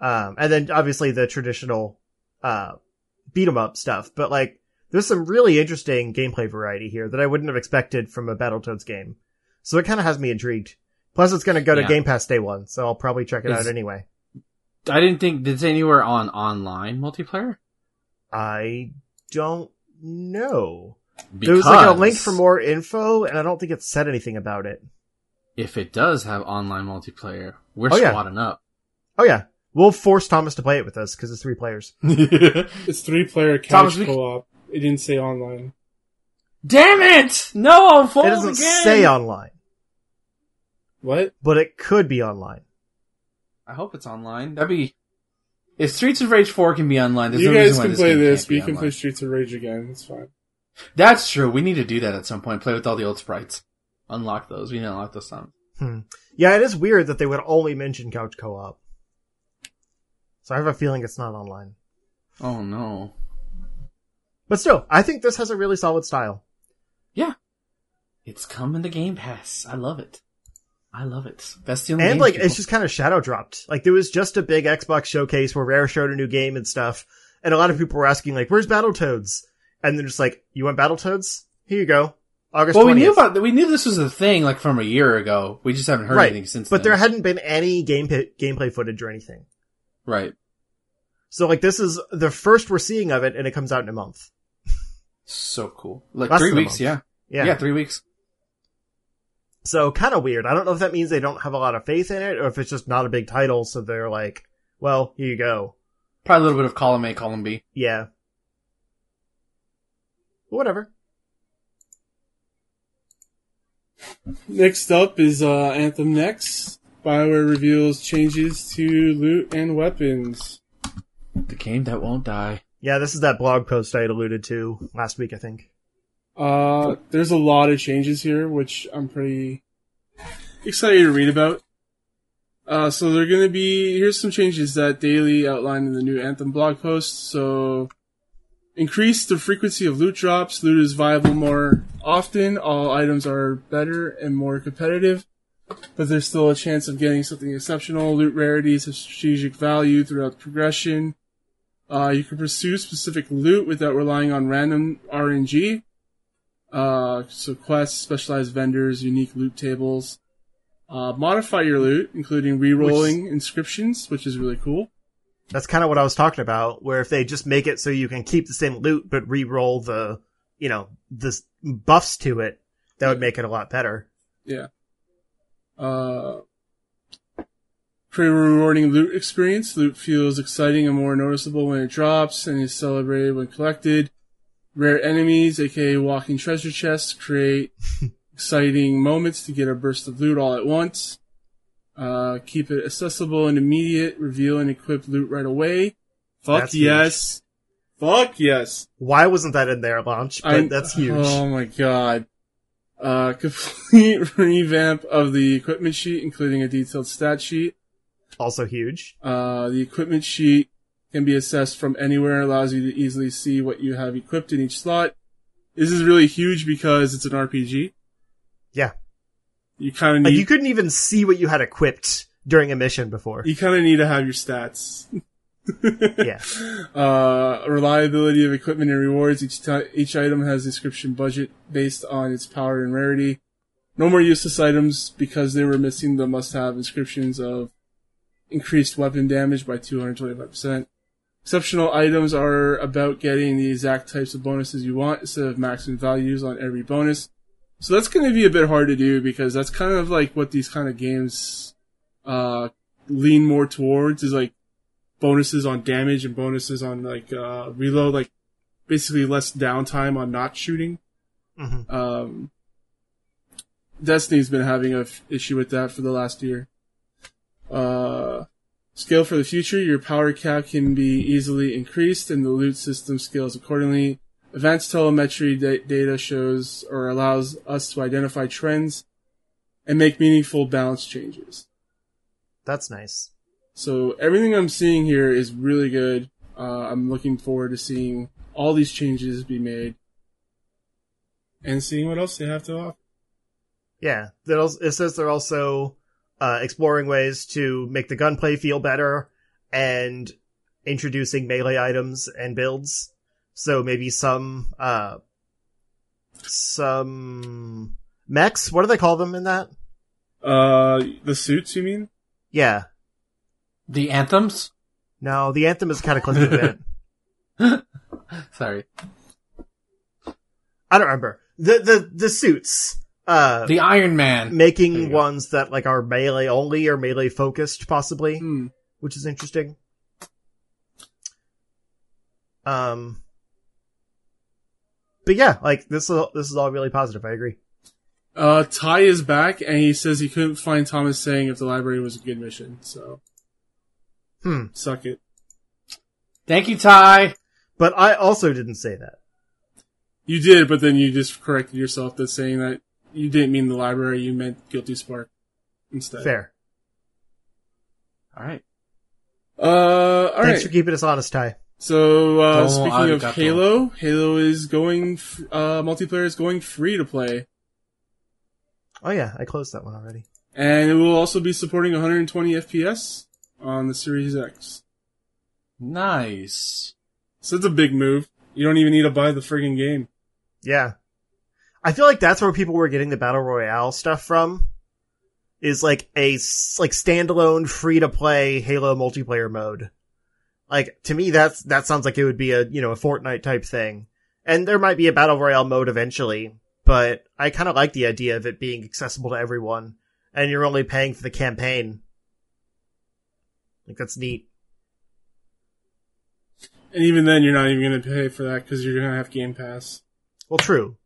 Um, and then obviously the traditional, uh, beat 'em up stuff, but like, there's some really interesting gameplay variety here that I wouldn't have expected from a Battletoads game. So it kind of has me intrigued. Plus it's gonna go to Yeah. Game Pass day one, so I'll probably check it It's- out anyway. I didn't think did it anywhere on online multiplayer. I don't know. Because There was like a link for more info, and I don't think it said anything about it. If it does have online multiplayer, we're Oh, yeah. squatting up. Oh yeah. We'll force Thomas to play it with us, cause it's three players. It's three player couch Thomas, co-op. It didn't say online. Damn it! No, I'm full It doesn't again. say online, What? but it could be online. I hope it's online. That'd be. If Streets of Rage 4 can be online, there's you no guys reason why can this play game this, can't but be you can online. play Streets of Rage again. It's fine. That's true. We need to do that at some point. Play with all the old sprites. Unlock those. We need to unlock those songs. Hmm. Yeah, it is weird that they would only mention couch co-op. So I have a feeling it's not online. Oh no. But still, I think this has a really solid style. Yeah. It's coming to Game Pass. I love it. I love it. That's the only And like, people- it's just kind of shadow dropped. Like there was just a big Xbox showcase where Rare showed a new game and stuff. And a lot of people were asking like, where's Battletoads? And they're just like, you want Battletoads? Here you go. August Well, 20th. we knew about we knew this was a thing like from a year ago. We just haven't heard right. anything since. but then. there hadn't been any gameplay, gameplay footage or anything. right. So like this is the first we're seeing of it and it comes out in a month. So cool. Like Less three weeks. Yeah. Yeah. yeah. Three weeks. So kind of weird. I don't know if that means they don't have a lot of faith in it or if it's just not a big title. So they're like, well, here you go. Probably a little bit of column A, column B. Yeah. Whatever. Next up is uh, Anthem Next. BioWare reveals changes to loot and weapons. The game that won't die. Yeah, this is that blog post I had alluded to last week, I think. Uh, there's a lot of changes here, which I'm pretty excited to read about. Uh, so they're gonna be, here's some changes that Daily outlined in the new Anthem blog post. So, increase the frequency of loot drops. Loot is viable more often. All items are better and more competitive. But there's still a chance of getting something exceptional. Loot rarities have strategic value throughout progression. Uh, you can pursue specific loot without relying on random RNG. Uh, so quests, specialized vendors, unique loot tables. Uh, modify your loot, including re-rolling inscriptions, which is really cool. That's kind of what I was talking about, where if they just make it so you can keep the same loot, but re-roll the, you know, the buffs to it, that would make it a lot better. Yeah. Uh, create a rewarding loot experience. Loot feels exciting and more noticeable when it drops and is celebrated when collected. Rare enemies, aka walking treasure chests, create exciting moments to get a burst of loot all at once. Uh, keep it accessible and immediate. Reveal and equip loot right away. Fuck That's huge. yes. Fuck yes. Why wasn't that in their launch? But I- that's huge. Oh my god. Uh, complete revamp of the equipment sheet, including a detailed stat sheet. also huge. Uh, the equipment sheet can be assessed from anywhere, and allows you to easily see what you have equipped in each slot. This is really huge because it's an RPG. Yeah. You kind of Like you couldn't even see what you had equipped during a mission before. you kind of need to have your stats. yeah. Uh, reliability of equipment and rewards. Each ti each item has a description budget based on its power and rarity. No more useless items because they were missing the must-have inscriptions of increased weapon damage by 225%. Exceptional items are about getting the exact types of bonuses you want instead of maximum values on every bonus. So that's going to be a bit hard to do because that's kind of like what these kind of games uh, lean more towards is like bonuses on damage and bonuses on like uh, reload, like basically less downtime on not shooting. hmm Um, Destiny's been having a f- issue with that for the last year. Uh, scale for the future, your power cap can be easily increased and the loot system scales accordingly. Advanced telemetry da- data shows or allows us to identify trends and make meaningful balance changes. That's nice. So everything I'm seeing here is really good. Uh, I'm looking forward to seeing all these changes be made and seeing what else they have to offer. Yeah. It says they're also uh, exploring ways to make the gunplay feel better and introducing melee items and builds. So maybe some uh, some mechs. What do they call them in that? Uh, the suits, you mean? Yeah. The anthems? No, the anthem is kind of close to it. Sorry. I don't remember the the the suits. Uh, The Iron Man. Making ones that like are melee only or melee focused, possibly, Hmm. which is interesting. Um, but yeah, like this is this is all really positive. I agree. Uh, Ty is back and he says he couldn't find Thomas saying if the library was a good mission, so. Hmm. Suck it. Thank you, Ty. But I also didn't say that. You did, but then you just corrected yourself to saying that you didn't mean the library, you meant Guilty Spark instead. Fair. All right. Uh, Thanks alright. for keeping us honest, Ty. So, uh, Domo speaking of arigato. Halo, Halo is going, f- uh, multiplayer is going free to play. Oh yeah, I closed that one already. And it will also be supporting 120 FPS on the Series X. Nice. So it's a big move. You don't even need to buy the friggin' game. Yeah. I feel like that's where people were getting the battle royale stuff from. Is like a like standalone free to play Halo multiplayer mode. Like to me that's that sounds like it would be a, you know, a Fortnite type thing. And there might be a battle royale mode eventually, but I kind of like the idea of it being accessible to everyone and you're only paying for the campaign. Like that's neat. And even then, you're not even going to pay for that because you're going to have Game Pass. Well, true.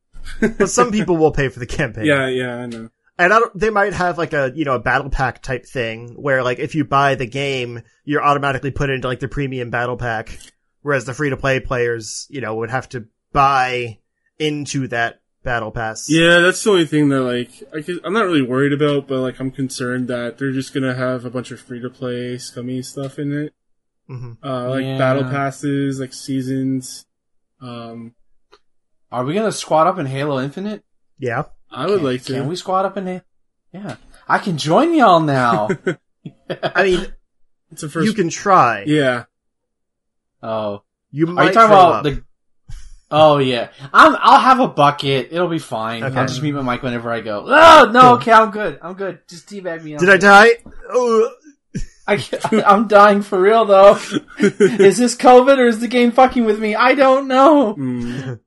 But some people will pay for the campaign. Yeah, yeah, I know. And I don't, they might have like a, you know, a battle pack type thing where like if you buy the game, you're automatically put into like the premium battle pack. Whereas the free to play players, you know, would have to buy into that battle pass. Yeah, that's the only thing that like I guess, I'm not really worried about, but like I'm concerned that they're just gonna have a bunch of free to play scummy stuff in it, hmm uh, like Yeah. battle passes, like seasons. Um, Are we gonna squat up in Halo Infinite? Yeah. I would Can- like to. Can we squat up in Halo? Yeah. I can join y'all now. I mean, It's a first. you can try. yeah, oh. You Are you talking about up. the? Oh yeah, I'm. I'll have a bucket. It'll be fine. Okay. I'll just mute my mic whenever I go. Oh no, Cool. okay, I'm good. I'm good. Just teabag me. I'm Did I die? Oh, I, I'm dying for real though. is this COVID or is the game fucking with me? I don't know. Mm.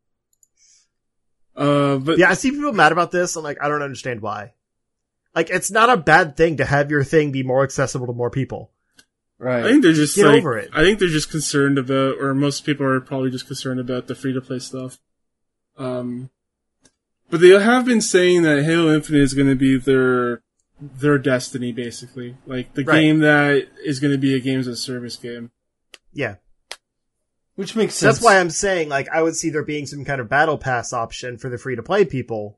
Uh, but yeah, I see people mad about this. I'm like, I don't understand why. Like, it's not a bad thing to have your thing be more accessible to more people. Right. I Right. think they're just Get like, over it. I think they're just concerned about, or most people are probably just concerned about the free to play stuff. Um, but they have been saying that Halo Infinite is going to be their their destiny, basically, like the Right. game that is going to be a games as a service game. Yeah. Which makes sense. That's why I'm saying, like, I would see there being some kind of battle pass option for the free to play people,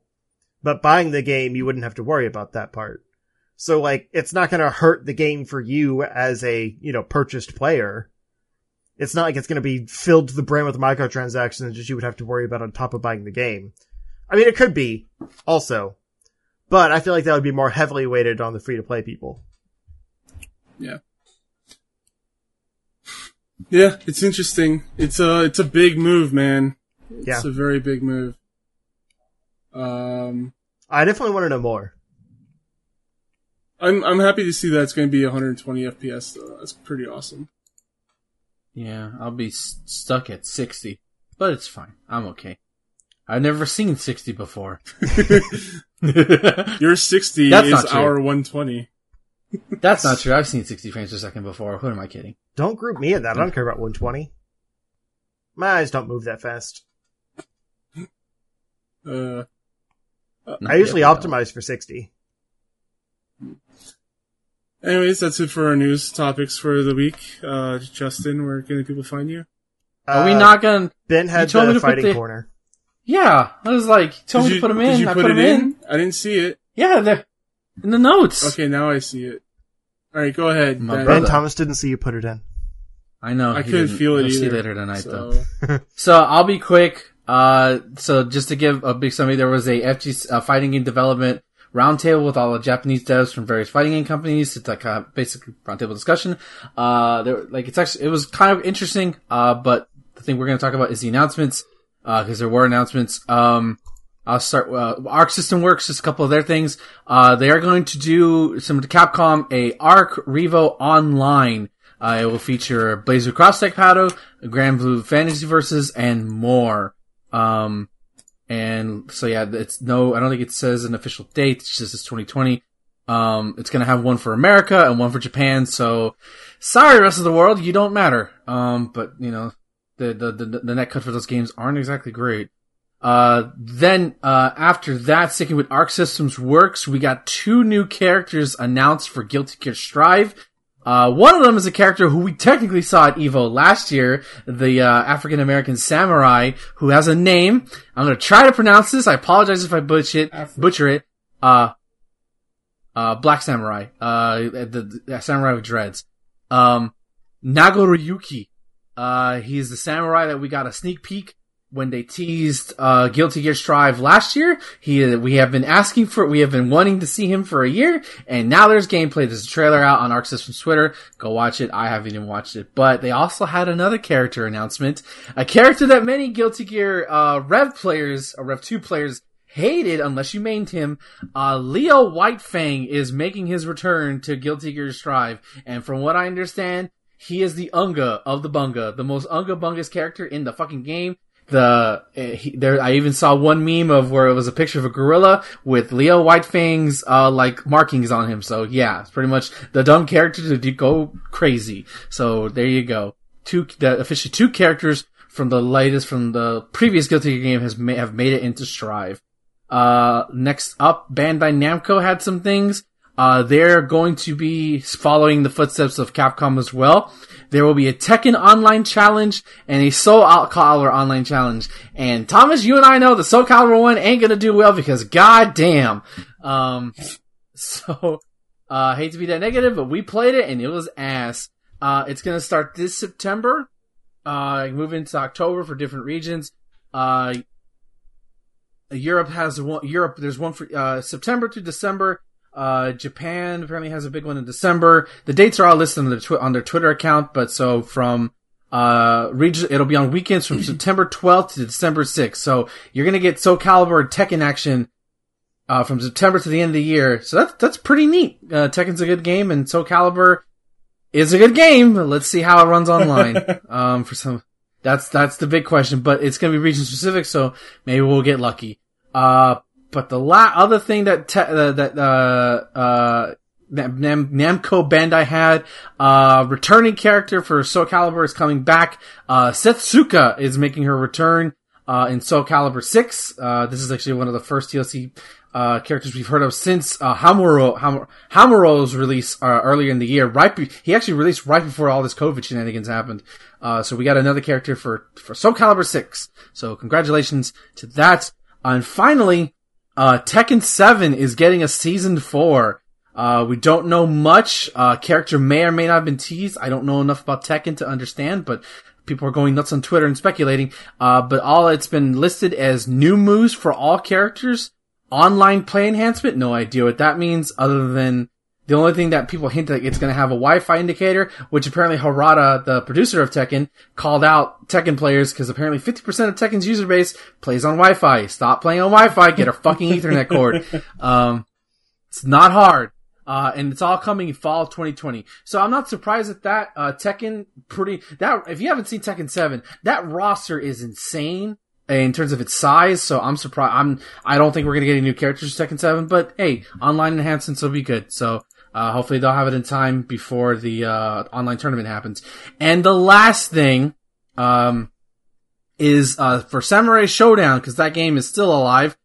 but buying the game, you wouldn't have to worry about that part. So, like, it's not gonna hurt the game for you as a, you know, purchased player. It's not like it's going to be filled to the brim with microtransactions that you would have to worry about on top of buying the game. I mean, it could be also, but I feel like that would be more heavily weighted on the free to play people. Yeah. Yeah, it's interesting. It's a it's a big move, man. It's Yeah. a very big move. Um, I definitely want to know more. I'm I'm happy to see that it's going to be 120 FPS though. That's pretty awesome. Yeah, I'll be s- stuck at 60, but it's fine. I'm okay. I've never seen 60 before. Your 60 That's is our 120. That's not true. I've seen 60 frames per second before. Who am I kidding? Don't group me at that. I don't care about 120. My eyes don't move that fast. Uh, I usually optimize for 60. anyways, that's it for our news topics for the week. Uh, Justin, where can people find you? Are we Uh, not gonna? Ben had told the fighting the- corner. Yeah, I was like, you told Did me you, to put them did in. you I put, put it them in. I didn't see it. Yeah, they're in the notes. Okay, now I see it. All right, go ahead. My Ben. Ben brother. Thomas didn't see you put it in. I know. I he couldn't didn't. feel it We'll either. See later tonight, so. though. So I'll be quick. Uh, so just to give a big summary, there was a FG uh, fighting game development roundtable with all the Japanese devs from various fighting game companies. It's like a basically roundtable discussion. Uh, there, like it's actually it was kind of interesting. Uh, but the thing we're going to talk about is the announcements. Uh, because there were announcements. Um, I'll start. Uh, Arc System Works, just a couple of their things. Uh, they are going to do some Capcom a Arc Revo Online. Uh, it will feature BlazBlue Cross Tag Battle, Grand Blue Fantasy Versus, and more. Um, and so yeah, it's no, I don't think it says an official date. It's just it's 2020. Um, it's gonna have one for America and one for Japan. So sorry, rest of the world, you don't matter. Um, but you know, the, the, the, the net cut for those games aren't exactly great. Uh, then, uh, after that, sticking with Arc Systems Works, we got two new characters announced for Guilty Gear Strive. Uh, one of them is a character who we technically saw at EVO last year, the, uh, African American samurai, who has a name. I'm gonna try to pronounce this. I apologize if I butcher it, butcher it. Uh, uh, Black Samurai, uh, the, the samurai with dreads. Um, Nagoriyuki. Uh, he's the samurai that we got a sneak peek when they teased uh, Guilty Gear Strive last year. He we have been asking for we have been wanting to see him for a year, and now there's gameplay. There's a trailer out on Arc Systems Twitter. Go watch it. I haven't even watched it, but they also had another character announcement, a character that many Guilty Gear uh, Rev players or Rev Two players hated unless you mained him. Uh, Leo Whitefang is making his return to Guilty Gear Strive, and from what I understand. He is the Unga of the Bunga, the most Unga Bunga's character in the fucking game the uh, he, there I even saw one meme of where it was a picture of a gorilla with Leo Whitefang's uh like markings on him. So yeah, it's pretty much the dumb character to go crazy. So there you go. Two the officially two characters from the latest from the previous Guilty Gear game has ma- have made it into Strive. Uh next up Bandai Namco had some things. Uh, they're going to be following the footsteps of Capcom as well. There will be a Tekken online challenge and a Soul Calibur online challenge. And Thomas, you and I know the Soul Calibur one ain't gonna do well because goddamn. Um, so, uh, hate to be that negative, but we played it and it was ass. Uh, it's gonna start this September. Uh, move into October for different regions. Uh, Europe has one, Europe, there's one for, uh, September to December. Uh, Japan apparently has a big one in December. The dates are all listed on their, twi- on their Twitter account, but so from, uh, region, it'll be on weekends from September 12th to December 6th. So you're gonna get Soul Calibur and Tekken action, uh, from September to the end of the year. So that's, that's pretty neat. Uh, Tekken's a good game and Soul Calibur is a good game. Let's see how it runs online. um, for some, that's, that's the big question, but it's gonna be region specific, so maybe we'll get lucky. Uh, but the la- other thing that te- uh, that uh uh Nam- Namco Bandai had uh returning character for Soul Calibur is coming back. Uh Setsuka is making her return uh in Soul Calibur 6. Uh this is actually one of the first DLC uh characters we've heard of since uh Haohmaru Ham- Haohmaru's release uh, earlier in the year. Right be- he actually released right before all this COVID shenanigans happened. Uh so we got another character for for Soul Calibur 6. So congratulations to that. And finally, uh, Tekken 7 is getting a season 4. Uh, we don't know much. Uh, character may or may not have been teased. I don't know enough about Tekken to understand, but people are going nuts on Twitter and speculating. Uh, but all it's been listed as new moves for all characters, online play enhancement. No idea what that means other than the only thing that people hint that it's going to have a Wi-Fi indicator, which apparently Harada, the producer of Tekken, called out Tekken players because apparently 50% of Tekken's user base plays on Wi-Fi. Stop playing on Wi-Fi. Get a fucking Ethernet cord. Um, it's not hard. Uh, and it's all coming in fall 2020. So I'm not surprised at that. Uh, Tekken pretty, that, if you haven't seen Tekken 7, that roster is insane in terms of its size. So I'm surprised. I'm, I don't think we're going to get any new characters for Tekken 7, but hey, online enhancements will be good. So, uh, hopefully they'll have it in time before the, uh, online tournament happens. And the last thing, um, is, uh, for Samurai Shodown, cause that game is still alive.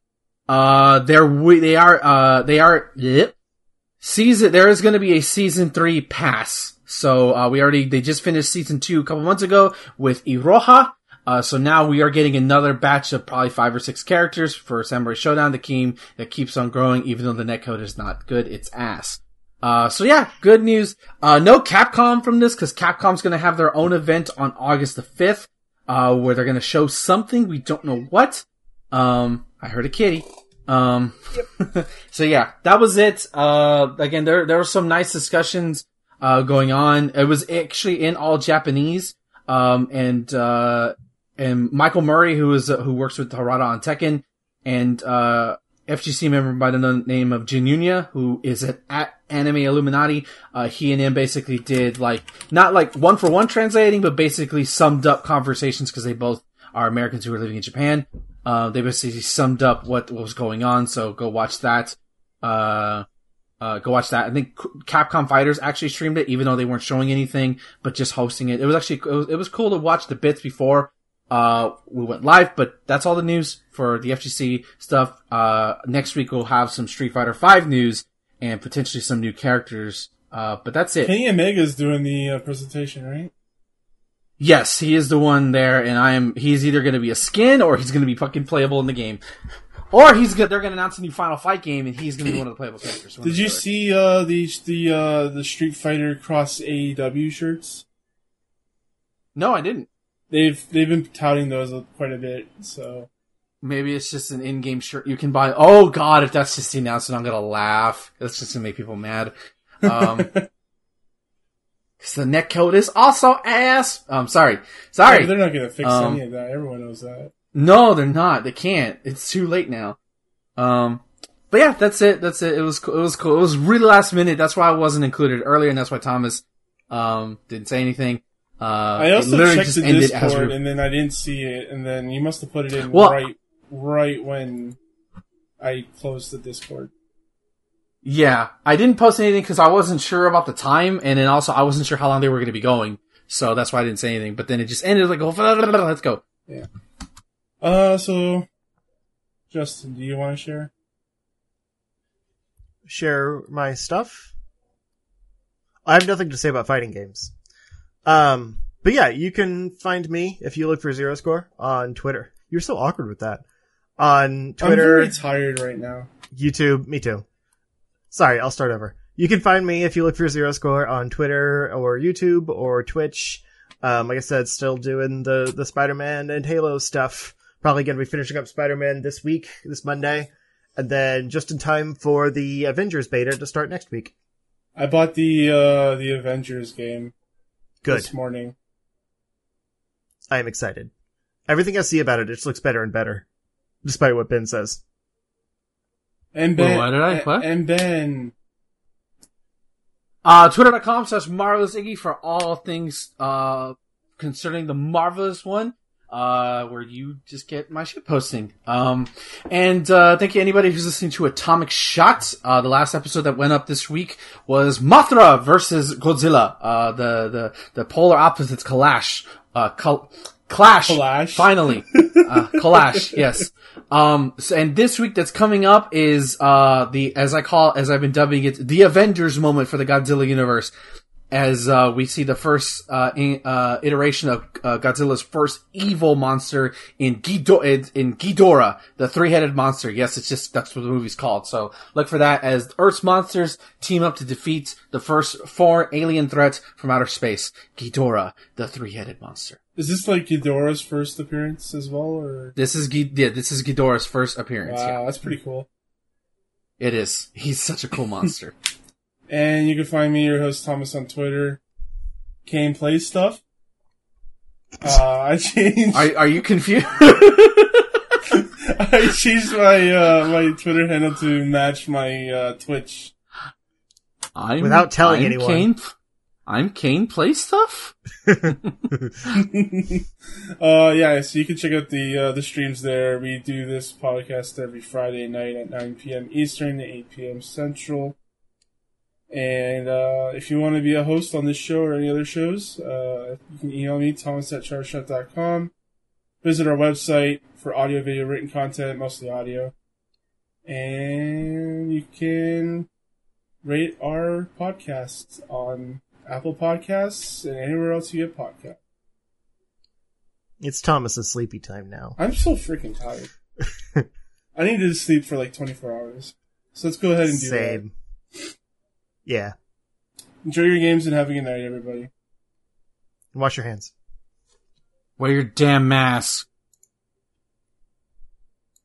Uh, they're, they are, uh, they are, season there is going to be a season three pass. So uh, we already they just finished season two a couple months ago with Iroha. Uh, so now we are getting another batch of probably five or six characters for Samurai Shodown, the team that keeps on growing, even though the netcode is not good, it's ass. Uh, so yeah, good news. Uh, no Capcom from this, cause Capcom's gonna have their own event on August the 5th, uh, where they're gonna show something, we don't know what. Um, I heard a kitty. Um, so yeah, that was it. Uh, again, there, there were some nice discussions, uh, going on. It was actually in all Japanese. Um, and, uh, and Michael Murray, who is, uh, who works with Harada on Tekken and, uh, FGC member by the name of Junya, who is at, at Anime Illuminati. Uh, he and him basically did like, not like one for one translating, but basically summed up conversations because they both are Americans who are living in Japan. Uh, they basically summed up what, what was going on. So go watch that. Uh, uh, go watch that. I think Capcom Fighters actually streamed it, even though they weren't showing anything, but just hosting it. It was actually, it was, it was cool to watch the bits before, uh, we went live, but that's all the news for the FGC stuff. Uh, next week we'll have some Street Fighter 5 news and potentially some new characters. Uh, but that's it. Kenny Omega's doing the uh, presentation, right? Yes, he is the one there, and I am. He's either going to be a skin or he's going to be fucking playable in the game, or he's good. They're going to announce a new Final Fight game, and he's going to be one of the playable characters. Did you see uh, the the uh, the Street Fighter Cross AEW shirts? No, I didn't. They've they've been touting those quite a bit. So maybe it's just an in-game shirt you can buy. Oh God, if that's just the announcement, I'm gonna laugh. That's just gonna make people mad. Um, Cause the netcode is also ass. I'm um, sorry. Sorry. Yeah, they're not gonna fix um, any of that. Everyone knows that. No, they're not. They can't. It's too late now. Um, but yeah, that's it. That's it. It was cool. It was cool. It was really last minute. That's why I wasn't included earlier, and that's why Thomas um didn't say anything. Uh, I also checked the Discord, and then I didn't see it, and then you must have put it in well, right, right when I closed the Discord. Yeah, I didn't post anything because I wasn't sure about the time, and then also I wasn't sure how long they were going to be going, so that's why I didn't say anything. But then it just ended like, oh, let's go. Yeah. Uh, so Justin, do you want to share? Share my stuff. I have nothing to say about fighting games. Um, but yeah, you can find me if you look for Zero Score on Twitter. You're so awkward with that. On Twitter. I'm tired right now. YouTube, me too. Sorry, I'll start over. You can find me if you look for Zero Score on Twitter or YouTube or Twitch. Um, like I said, still doing the, the Spider-Man and Halo stuff. Probably gonna be finishing up Spider-Man this week, this Monday. And then just in time for the Avengers beta to start next week. I bought the, uh, the Avengers game. Good. This morning. I am excited. Everything I see about it, it just looks better and better. Despite what Ben says. And Ben. Why did I? What? And Ben. Uh, twitter.com slash marvelous Iggy for all things, uh, concerning the marvelous one, uh, where you just get my shit posting. Um, and, uh, thank you anybody who's listening to Atomic Shot. Uh, the last episode that went up this week was Mothra versus Godzilla. Uh, the, the, the polar opposites clash, uh, col- clash. Clash. Finally. uh, clash, yes. Um, so, and this week that's coming up is, uh, the, as I call, as I've been dubbing it, the Avengers moment for the Godzilla universe. as uh, we see the first uh, in, uh, iteration of uh, Godzilla's first evil monster in, Gido- in, in Ghidorah, the three-headed monster. Yes, it's just that's what the movie's called. So look for that as Earth's monsters team up to defeat the first four alien threats from outer space. Ghidorah, the three-headed monster. Is this like Ghidorah's first appearance as well, or? This is G- yeah, this is Ghidorah's first appearance. Wow, Yeah, that's pretty cool. it is. He's such a cool monster. And you can find me, your host Thomas, on Twitter. Kane plays stuff. Uh, I changed. are are you confused? I changed my uh, my Twitter handle to match my uh, Twitch. I'm, Without telling I'm anyone. Kane, I'm Kane play stuff? uh, yeah, so you can check out the uh, the streams there. We do this podcast every Friday night at 9 p.m. Eastern, 8 p.m. Central. And uh, if you want to be a host on this show or any other shows, uh, you can email me, thomas at charshot.com. Visit our website for audio, video, written content, mostly audio. And you can rate our podcast on Apple Podcasts and anywhere else you get podcasts. It's Thomas's sleepy time now. I'm so freaking tired. I need to sleep for like 24 hours. So let's go ahead and do that. Yeah. Enjoy your games and have a good night, everybody. Wash your hands. Wear your damn mask.